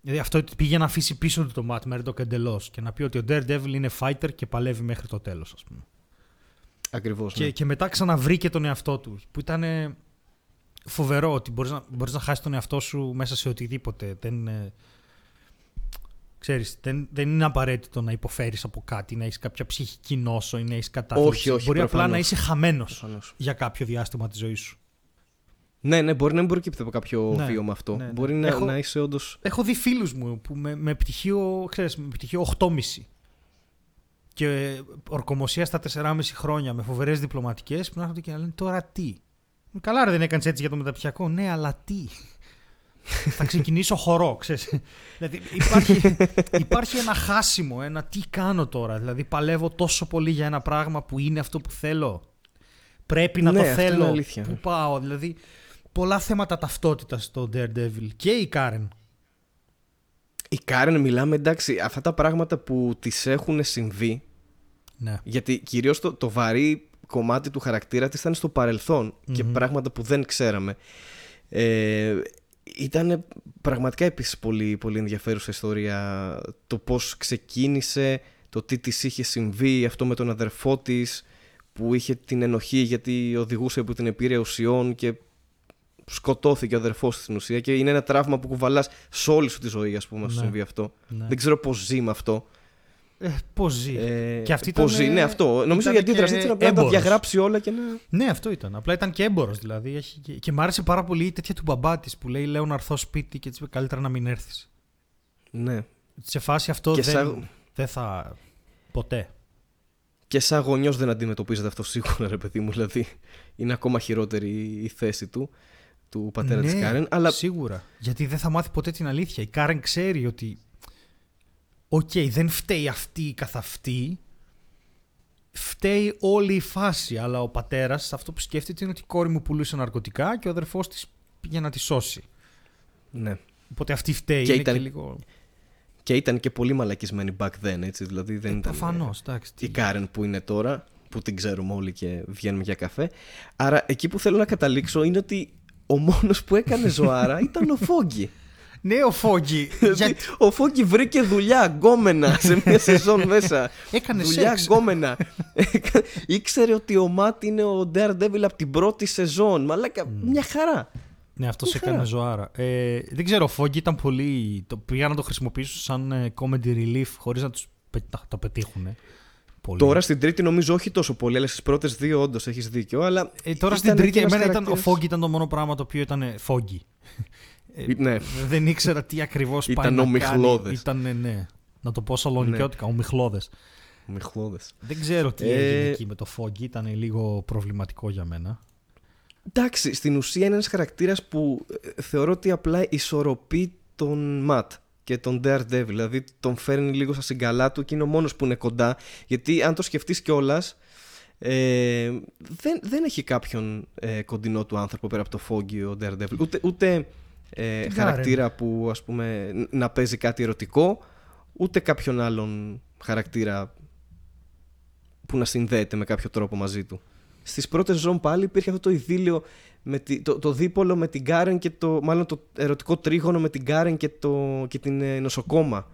Δηλαδή αυτό ότι πήγε να αφήσει πίσω του το Matt Murdock εντελώς και να πει ότι ο Daredevil είναι fighter και παλεύει μέχρι το τέλος, ας πούμε. Ακριβώς, Και, ναι. και μετά ξαναβρήκε τον εαυτό του. Που ήταν ε, φοβερό ότι μπορείς να, μπορείς να χάσεις τον εαυτό σου μέσα σε οτιδήποτε. Δεν, ε, ξέρεις, δεν, δεν είναι απαραίτητο να υποφέρεις από κάτι, να έχεις κάποια ψυχική νόσο ή να έχεις κατάθλιψη. Όχι, όχι, Μπορεί απλά προφανώς. να είσαι χαμένος Προφανώς. για κάποιο διάστημα της ζωής σου. Ναι, ναι, μπορεί να μην προκύπτει από κάποιο Ναι, βίωμα αυτό. ναι, ναι. Μπορεί να, Έχω- να είσαι όντω. Έχω δει φίλους μου που με, με πτυχίο, ξέρεις, με πτυχίο 8,5 και ορκομοσία στα 4,5 χρόνια με φοβερές διπλωματικές που να έρχονται και να λένε τώρα τι; Καλά ρε δεν έκανες έτσι για το μεταπτυχιακό. Ναι, αλλά τι; θα ξεκινήσω χορό, ξέρεις. δηλαδή υπάρχει, υπάρχει ένα χάσιμο, ένα τι κάνω τώρα; Δηλαδή παλεύω τόσο πολύ για ένα πράγμα που είναι αυτό που θέλω. Πρέπει να Ναι, το αυτό είναι θέλω. αλήθεια. Πού πάω, δηλαδή πολλά θέματα ταυτότητας στο Daredevil και η Karen. Η Κάρεν, μιλάμε εντάξει, αυτά τα πράγματα που τη έχουν συμβεί. Ναι. Γιατί κυρίως το, το βαρύ κομμάτι του χαρακτήρα της ήταν στο παρελθον και πράγματα που δεν ξέραμε. Ε, ήταν πραγματικά επίσης πολύ, πολύ ενδιαφέρουσα ιστορία το πώς ξεκίνησε, το τι της είχε συμβεί, αυτό με τον αδερφό της που είχε την ενοχή γιατί οδηγούσε από την επίρρεια ουσιών και σκοτώθηκε ο αδερφός της στην ουσία και είναι ένα τραύμα που κουβαλάς σε όλη σου τη ζωή ας πούμε να σου Ναι. συμβεί αυτό. Ναι. Δεν ξέρω πώς ζει με αυτό. Ε, Πώς ζει. Ε, Και αυτή πώς ήταν, ζει, ναι ε, αυτό. Νομίζω ήταν η αντίδραση και της ήταν απλά να τα έμπορος. διαγράψει όλα και να... Ναι, αυτό ήταν. Απλά ήταν και έμπορος δηλαδή. Έχει και... και μ' άρεσε πάρα πολύ η τέτοια του μπαμπά της που λέει: Λέω να έρθω σπίτι και έτσι είπε καλύτερα να μην έρθεις. Ναι. Σε φάση αυτό Και δεν, σαν- δεν θα. Ποτέ. Και σαν γονιός δεν αντιμετωπίζεται αυτό σίγουρα, ρε παιδί μου. Δηλαδή, είναι ακόμα χειρότερη η θέση του, του πατέρα ναι, της Κάρεν. Αλλά Σίγουρα. Γιατί δεν θα μάθει ποτέ την αλήθεια. Η Κάρεν ξέρει ότι. Οκ, δεν φταίει αυτή καθ' αυτή. Φταίει όλη η φάση. Αλλά ο πατέρας αυτό που σκέφτεται είναι ότι η κόρη μου πουλούσε ναρκωτικά και ο αδερφός της πήγε να τη σώσει. ναι. Οπότε αυτή φταίει. Και είναι ήταν- και λίγο. Και ήταν και πολύ μαλακισμένη back then, έτσι. Δηλαδή δεν ήταν. Προφανώς. εντάξει. Η τι- Κάρεν που είναι τώρα, που την ξέρουμε όλοι και βγαίνουμε για καφέ. Άρα εκεί που θέλω να καταλήξω είναι ότι ο μόνος που έκανε ζωάρα ήταν ο Φόγκη. Ναι, ο Φόγκη. Γιατί ο Φόγκη βρήκε δουλειά γκόμενα σε μια σεζόν μέσα. Έκανε δουλειά σεξ. γκόμενα. Ήξερε ότι ο Ματ είναι ο Daredevil από την πρώτη σεζόν. Μαλάκα, μια χαρά. Ναι, αυτός σε Μια χαρά. έκανε ζωάρα. Ε, δεν ξέρω, ο Foggy ήταν πολύ. Το, πήγαν να το χρησιμοποιήσουν σαν ε, comedy relief χωρίς να τους, πε- να το πετύχουν. Πολύ. Τώρα στην τρίτη νομίζω όχι τόσο πολύ, αλλά στις πρώτες δύο όντως έχεις δίκιο. Αλλά ε, τώρα ήταν στην και τρίτη, ένας εμένα ήταν, ο χαρακτήρας- Foggy ήταν το μόνο πράγμα το οποίο ήταν ε, Foggy. Ε, Ναι, δεν ήξερα τι ακριβώς πάει Ήταν να ομιχλώδες. Ναι. Ήταν, ε, ναι. Να το πω σαλονικιώτικα, ομιχλώδε. μιχλώδες. Δεν ξέρω τι Ε, έγινε εκεί με το Foggy, ήταν λίγο προβληματικό για μένα. Εντάξει, στην ουσία είναι ένας χαρακτήρας που ε, θεωρώ ότι απλά ισορροπεί τον Ματ και τον Daredevil. Δηλαδή τον φέρνει λίγο στα συγκαλά του και είναι ο μόνος που είναι κοντά. Γιατί αν το σκεφτείς κιόλας, ε, δεν, δεν έχει κάποιον ε, κοντινό του άνθρωπο πέρα από το Foggy ο Daredevil. Ούτε, ούτε ε, Την χαρακτήρα που ας πούμε ν- να παίζει κάτι ερωτικό, ούτε κάποιον άλλον χαρακτήρα που να συνδέεται με κάποιο τρόπο μαζί του. Στις πρώτες σεζόν πάλι υπήρχε αυτό το ειδύλλιο με τη, το, το δίπολο με την Κάρεν και το μάλλον το ερωτικό τρίγωνο με την Κάρεν και, το, και την ε, νοσοκόμα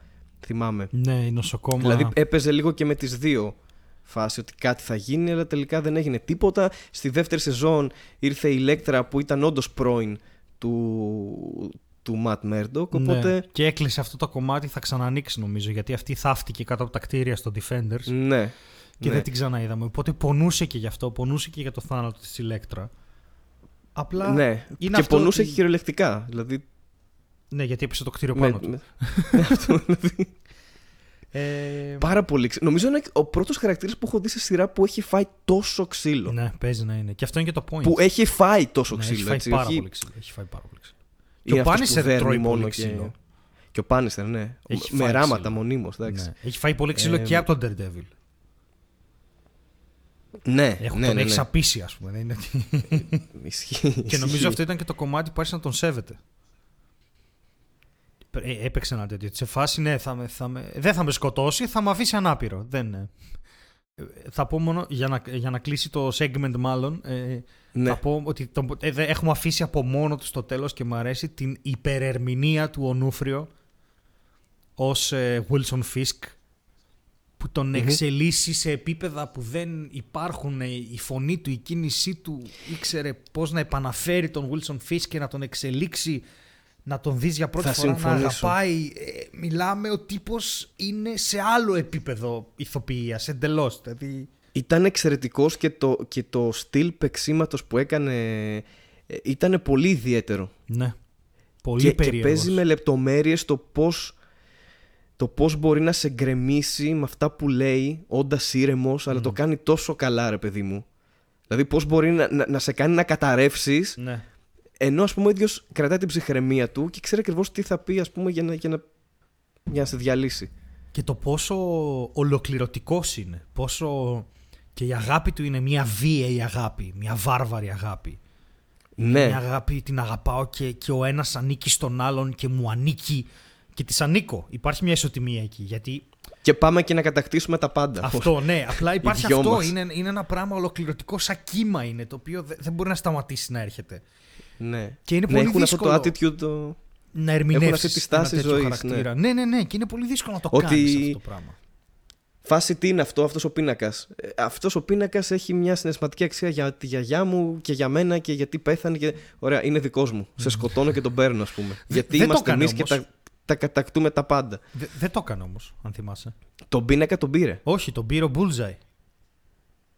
θυμάμαι. Ναι, η νοσοκόμα. Δηλαδή έπαιζε λίγο και με τις δύο φάση ότι κάτι θα γίνει αλλά τελικά δεν έγινε τίποτα. Στη δεύτερη σεζόν ήρθε η Ηλέκτρα που ήταν όντως πρώην του, του Ματ Μέρντοκ οπότε Ναι. Και έκλεισε αυτό το κομμάτι, θα ξανανοίξει νομίζω, γιατί αυτή θάφτηκε κάτω από τα κτίρια στο Defenders ναι. Και ναι. δεν την ξαναείδαμε. Οπότε πονούσε και γι' αυτό, πονούσε και για το θάνατο της Ηλέκτρα. Απλά. ναι. είναι και αυτό πονούσε ότι- και κυριολεκτικά. Δηλαδή, Ναι, γιατί έπεσε το κτίριο με, πάνω του. με- με αυτό, δηλαδή. Ε, Πάρα πολύ ξύλο. Νομίζω είναι ο πρώτος χαρακτήρας που έχω δει σε σειρά που έχει φάει τόσο ξύλο. ναι, παίζει να είναι. Και αυτό είναι και το point. Που έχει φάει τόσο Ναι, ξύλο. έχει φάει έτσι, πάρα όχι- πολύ ξύλο. Έχει φάει πάρα πολύ ξύλο. Και είναι ο αυτός Πάνισερ που δέρνει τρώει μόνο πολύ και- ξύλο. Και ο Πάνιστερ, ναι. Έχει με φάει ράματα ξύλο. μονίμως. Ναι. Ναι. Έχει φάει πολύ ξύλο Ε, και από τον Daredevil. Ναι, Έχουν ναι, τον ναι, έχεις ναι. σαπίσει, ας πούμε. Δεν είναι ότι- Ισχύει, και νομίζω ισχύει. αυτό ήταν και το κομμάτι που άρχισε να τον σέβεται. Ε, έπαιξε ένα τέτοιο. Σε φάση, ναι, θα με, θα με, δεν θα με σκοτώσει, θα με αφήσει ανάπηρο. Δεν, ε. Ε, Θα πω μόνο, για να, για να κλείσει το segment μάλλον, ε, Ναι. θα πω ότι το, ε, δε- έχουμε αφήσει από μόνο του στο τέλος και μου αρέσει την υπερερμηνεία του Ονούφριο ως ε, Wilson Fisk που τον Μμμ. εξελίσσει σε επίπεδα που δεν υπάρχουν. ε, Η φωνή του, η κίνησή του ήξερε πώς να επαναφέρει τον Wilson Fisk και να τον εξελίξει να τον δεις για πρώτη Θα φορά να συμφωνήσω. αγαπάει. Ε, μιλάμε, ο τύπος είναι σε άλλο επίπεδο ηθοποιίας, εντελώς. Δηλαδή, Ήταν εξαιρετικός και το, και το στυλ παίξήματο που έκανε ε, ήταν πολύ ιδιαίτερο. ναι. Πολύ και, και περίεργος. παίζει με λεπτομέρειες το πώς το πώς μπορεί να σε γκρεμίσει με αυτά που λέει όντας ήρεμος, αλλά το κάνει τόσο καλά ρε παιδί μου δηλαδή πώς μπορεί να, να, να σε κάνει να καταρρεύσεις Ναι. ενώ ας πούμε ο ίδιος κρατάει την ψυχραιμία του και ξέρει ακριβώς τι θα πει ας πούμε για να, για να, για να σε διαλύσει Και το πόσο ολοκληρωτικός είναι. Πόσο και η αγάπη του είναι μια βίαιη αγάπη. Μια βάρβαρη αγάπη. ναι Μια αγάπη την αγαπάω και, και ο ένας ανήκει στον άλλον και μου ανήκει και της ανήκω. Υπάρχει μια ισοτιμία εκεί. Γιατί και πάμε και να κατακτήσουμε τα πάντα αυτό, ναι, απλά υπάρχει δυο αυτό. μας. Είναι, είναι ένα πράγμα ολοκληρωτικό σαν κύμα είναι, το οποίο δεν, δεν μπορεί να σταματήσει να έρχεται. ναι. Και είναι ναι, πολύ έχουν δύσκολο. αυτό το attitude το... Να ερμηνεύσει αυτή τη στάση ζωής, χαρακτήρα. Ναι. ναι, ναι, και είναι πολύ δύσκολο να το Ότι- κάνεις αυτό το πράγμα. Φάση τι είναι αυτό, αυτός ο πίνακας. Ε, αυτός ο πίνακας έχει μια συναισθηματική αξία για τη γιαγιά μου και για μένα και γιατί πέθανε. Και... Ωραία, είναι δικός μου. Σε σκοτώνω και τον παίρνω, ας πούμε. γιατί δεν το είμαστε έκανε εμείς και όμως. τα, τα κατακτούμε τα πάντα. Δε- δεν το έκανε όμως, αν θυμάσαι. Τον πίνακα τον πήρε. Όχι, τον πήρε ο Bullseye.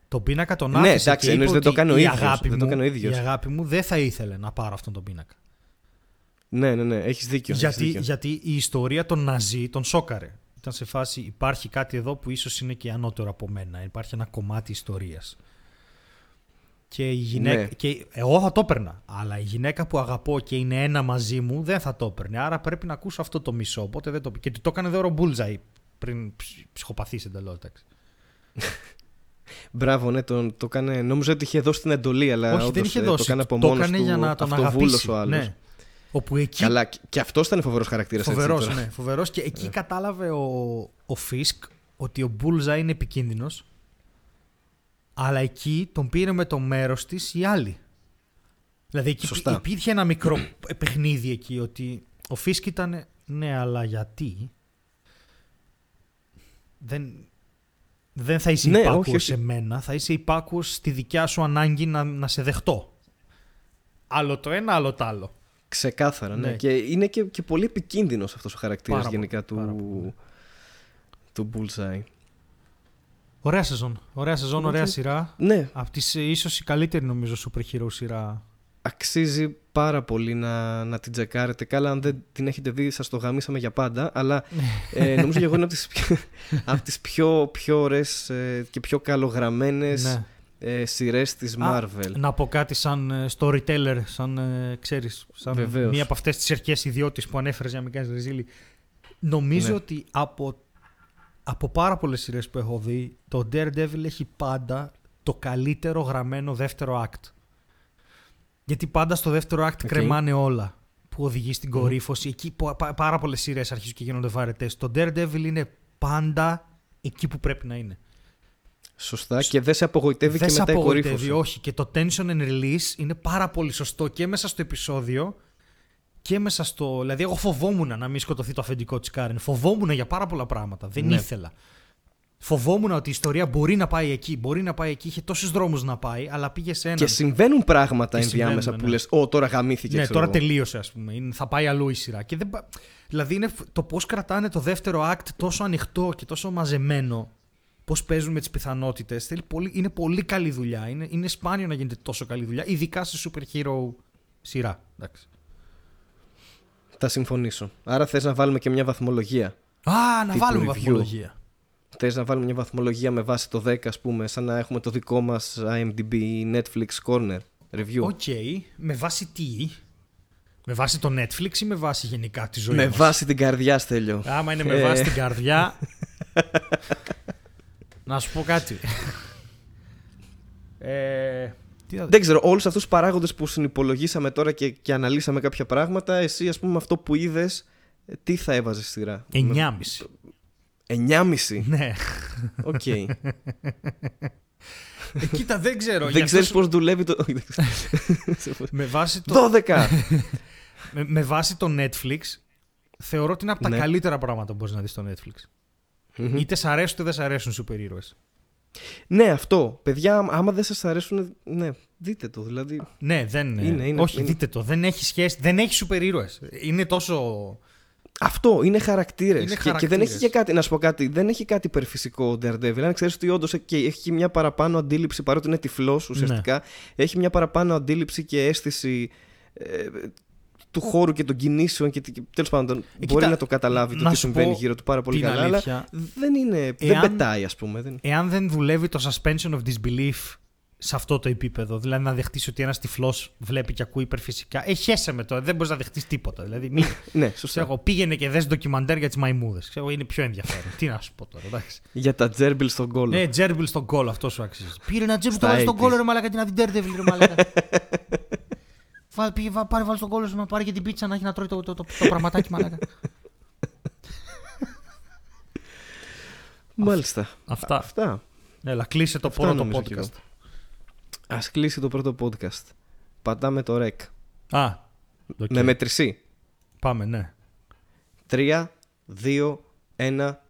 Τον πίνακα τον Ναι, άφησε εντάξει, και είπε εννοείς δεν το ότι κάνει ο η ίδιος, αγάπη, δεν το μου, κάνει ο ίδιος. η αγάπη μου δεν θα ήθελε να πάρω αυτόν τον πίνακα. Ναι, ναι, ναι, έχεις δίκιο. έχεις γιατί, δίκιο. γιατί η ιστορία των Ναζί τον σόκαρε. Ήταν σε φάση υπάρχει κάτι εδώ που ίσως είναι και ανώτερο από μένα. Υπάρχει ένα κομμάτι ιστορίας. Και η γυναίκα. Ναι. Και εγώ θα το έπαιρνα. Αλλά η γυναίκα που αγαπώ και είναι ένα μαζί μου δεν θα το έπαιρνε. Άρα πρέπει να ακούσω αυτό το μισό. Οπότε δεν το... Και του το έκανε δώρο Bullseye πριν ψ- ψυχοπαθείς εντελώς. εντάξει. Μπράβο, ναι, το, το έκανε. Νόμιζα ότι είχε δώσει την εντολή, αλλά Όχι, δεν όντως, είχε ε, δώσει. το έκανε από το μόνος έκανε του για να τον αυτοβούλος αγαπήσει. ο άλλος. Ναι. Όπου εκεί Καλά, και- και αυτός ήταν φοβερός χαρακτήρας. Φοβερός, ναι, φοβερός. Και εκεί κατάλαβε ο, ο Φίσκ ότι ο Bullseye είναι επικίνδυνος. Αλλά εκεί τον πήρε με το μέρος της η άλλη. Δηλαδή εκεί Σωστά. υπήρχε ένα μικρό παιχνίδι εκεί ότι ο Φίσκ ήταν. Ναι, αλλά γιατί. Δεν, δεν θα είσαι Ναι, υπάκουος όχι, όχι. σε μένα, θα είσαι υπάκουος στη δικιά σου ανάγκη να, να σε δεχτώ. Άλλο το ένα, άλλο το άλλο. Ξεκάθαρα, ναι. Ναι. Και είναι και, και πολύ επικίνδυνος αυτός ο χαρακτήρας Πάρα γενικά πολύ, πάρα πολύ, ναι. του, του Bullseye. Ωραία σεζόν. Ωραία σεζόν, ωραία σειρά. Ναι, Από τις ε, ίσως η καλύτερη νομίζω super hero σειρά. αξίζει πάρα πολύ να, να την τσεκάρετε. Καλά, αν δεν την έχετε δει, σας το γαμίσαμε για πάντα. Αλλά ε, νομίζω και εγώ είναι από τις πιο, από τις πιο, πιο ωραίες ε, και πιο καλογραμμένες Ναι. ε, σειρές της Α, Marvel. Να πω κάτι σαν ε, storyteller, σαν ε, ξέρεις, σαν Βεβαίως. μία από αυτές τις ερχές ιδιότητες που ανέφερες για να μην κάνεις ρεζίλι. Νομίζω Ναι. ότι από, από πάρα πολλές σειρές που έχω δει, το Daredevil έχει πάντα το καλύτερο γραμμένο δεύτερο act. Γιατί πάντα στο δεύτερο act OK. κρεμάνε όλα που οδηγεί στην κορύφωση. Εκεί πο- πα- πάρα πολλές σειρές αρχίζουν και γίνονται βαρετές. Το Daredevil είναι πάντα εκεί που πρέπει να είναι. Σωστά. Και δεν σε απογοητεύει Δεν και σε μετά η απογοητεύει, κορύφωση. όχι. Και το tension and release είναι πάρα πολύ σωστό και μέσα στο επεισόδιο και μέσα στο. Δηλαδή, εγώ φοβόμουν να μην σκοτωθεί το αφεντικό της Κάρεν. Φοβόμουν για πάρα πολλά πράγματα. Δεν Ναι. ήθελα. Φοβόμουν ότι η ιστορία μπορεί να πάει εκεί. Μπορεί να πάει εκεί. Είχε τόσους δρόμους να πάει, αλλά πήγε σε έναν. Και συμβαίνουν πράγματα Και ενδιάμεσα συμβαίνουν, που ναι. λες «Ω, τώρα γαμήθηκε». Ναι, ξέρω τώρα εγώ». τελείωσε, ας πούμε. Είναι, θα πάει αλλού η σειρά. Και δεν, πα- δηλαδή, είναι φ- το πώς κρατάνε το δεύτερο act τόσο ανοιχτό και τόσο μαζεμένο. Πώς παίζουν με τις πιθανότητες. Είναι πολύ καλή δουλειά. Είναι, είναι σπάνιο να γίνεται τόσο καλή δουλειά, ειδικά σε super hero σειρά. Εντάξει. Θα συμφωνήσω. Άρα θες να βάλουμε και μια βαθμολογία. Α, να Τύπου βάλουμε review. βαθμολογία. Θες να βάλουμε μια βαθμολογία με βάση το 10 ας πούμε, σαν να έχουμε το δικό μας IMDb Netflix Corner review. OK. Με βάση τι; Με βάση το Netflix ή με βάση γενικά τη ζωή με μας; βάση την καρδιά, Στέλιο. Άμα είναι με Ε. βάση την καρδιά. να σου πω κάτι. ε, τι θα- Δεν ξέρω, όλους αυτούς τους παράγοντες που συνυπολογίσαμε τώρα και, και αναλύσαμε κάποια πράγματα, εσύ ας πούμε αυτό που είδες, ε, τι θα έβαζες στη σειρά; 9,5. 9,5. ναι. Οκ. Ε, κοίτα, δεν ξέρω. Δεν γι' ξέρεις αυτό πώς δουλεύει το... σου- Με βάση, το, 12! με, με βάση το Netflix, θεωρώ ότι είναι από τα Ναι. καλύτερα πράγματα που μπορείς να δεις στο Netflix. Μμμ. Είτε σ' αρέσουν είτε δεν σ' αρέσουν σούπερ ήρωες. Ναι, αυτό. Παιδιά, άμα- άμα δεν σας αρέσουν, ναι, δείτε το. Δηλαδή, Ναι, δεν Είναι, είναι, Όχι, είναι. δείτε το. Δεν έχει σχέση. Δεν έχει σούπερ ήρωες. Είναι τόσο. Αυτό είναι χαρακτήρες. Είναι Και, και δεν χαρακτήρες. έχει και κάτι, να σου πω κάτι, δεν έχει κάτι υπερφυσικό ο Daredevil. Αν ξέρεις ότι όντως έχει μια παραπάνω αντίληψη, παρότι είναι τυφλός ουσιαστικά, Ναι. έχει μια παραπάνω αντίληψη και αίσθηση ε, του χώρου και των κινήσεων και, και τέλος πάντων μπορεί κοίτα, να το καταλάβει το να τι σου συμβαίνει πω γύρω του πάρα πολύ την καλά. αλήθεια. Αλλά δεν είναι. Δεν Εάν- πετάει, ας πούμε. Δεν... Εάν δεν δουλεύει το suspension of disbelief σε αυτό το επίπεδο, δηλαδή να δεχτείς ότι ένας τυφλός βλέπει και ακούει υπερφυσικά, ε, χέσε με το, δεν μπορείς να δεχτείς τίποτα. Δηλαδή, μην, ναι, ξέρω σωστά. εγώ, πήγαινε και δες ντοκιμαντέρ για τις μαϊμούδες. Ξέρω, είναι πιο ενδιαφέρον. Τι να σου πω τώρα, εντάξει. Για τα τζέρμπιλ στον κόλλο. Ναι, τζέρμπιλ στον κόλ, αυτό σου αξίζει. Πήρε ένα τζέμπι Στα το βάλει στον 80s. κόλλο ρε μαλάκα την να την Daredevil ρε μαλάκα. Βά- Πήγε, βά- πάρε βάλει στον κώλο σου να πάρει και την πίτσα να έχει να τρώει το, το, το, το πραγματάκι μαλάκα. Μάλιστα. Αυτά. Αυτά. Έλα, κλείσε το Αυτά πρώτο νομίζω κι εγώ. podcast. Α κλείσει το πρώτο podcast. Πατάμε το rec. Α, οκ. Με μέτρηση. πάμε, ναι. 3, 2, 1,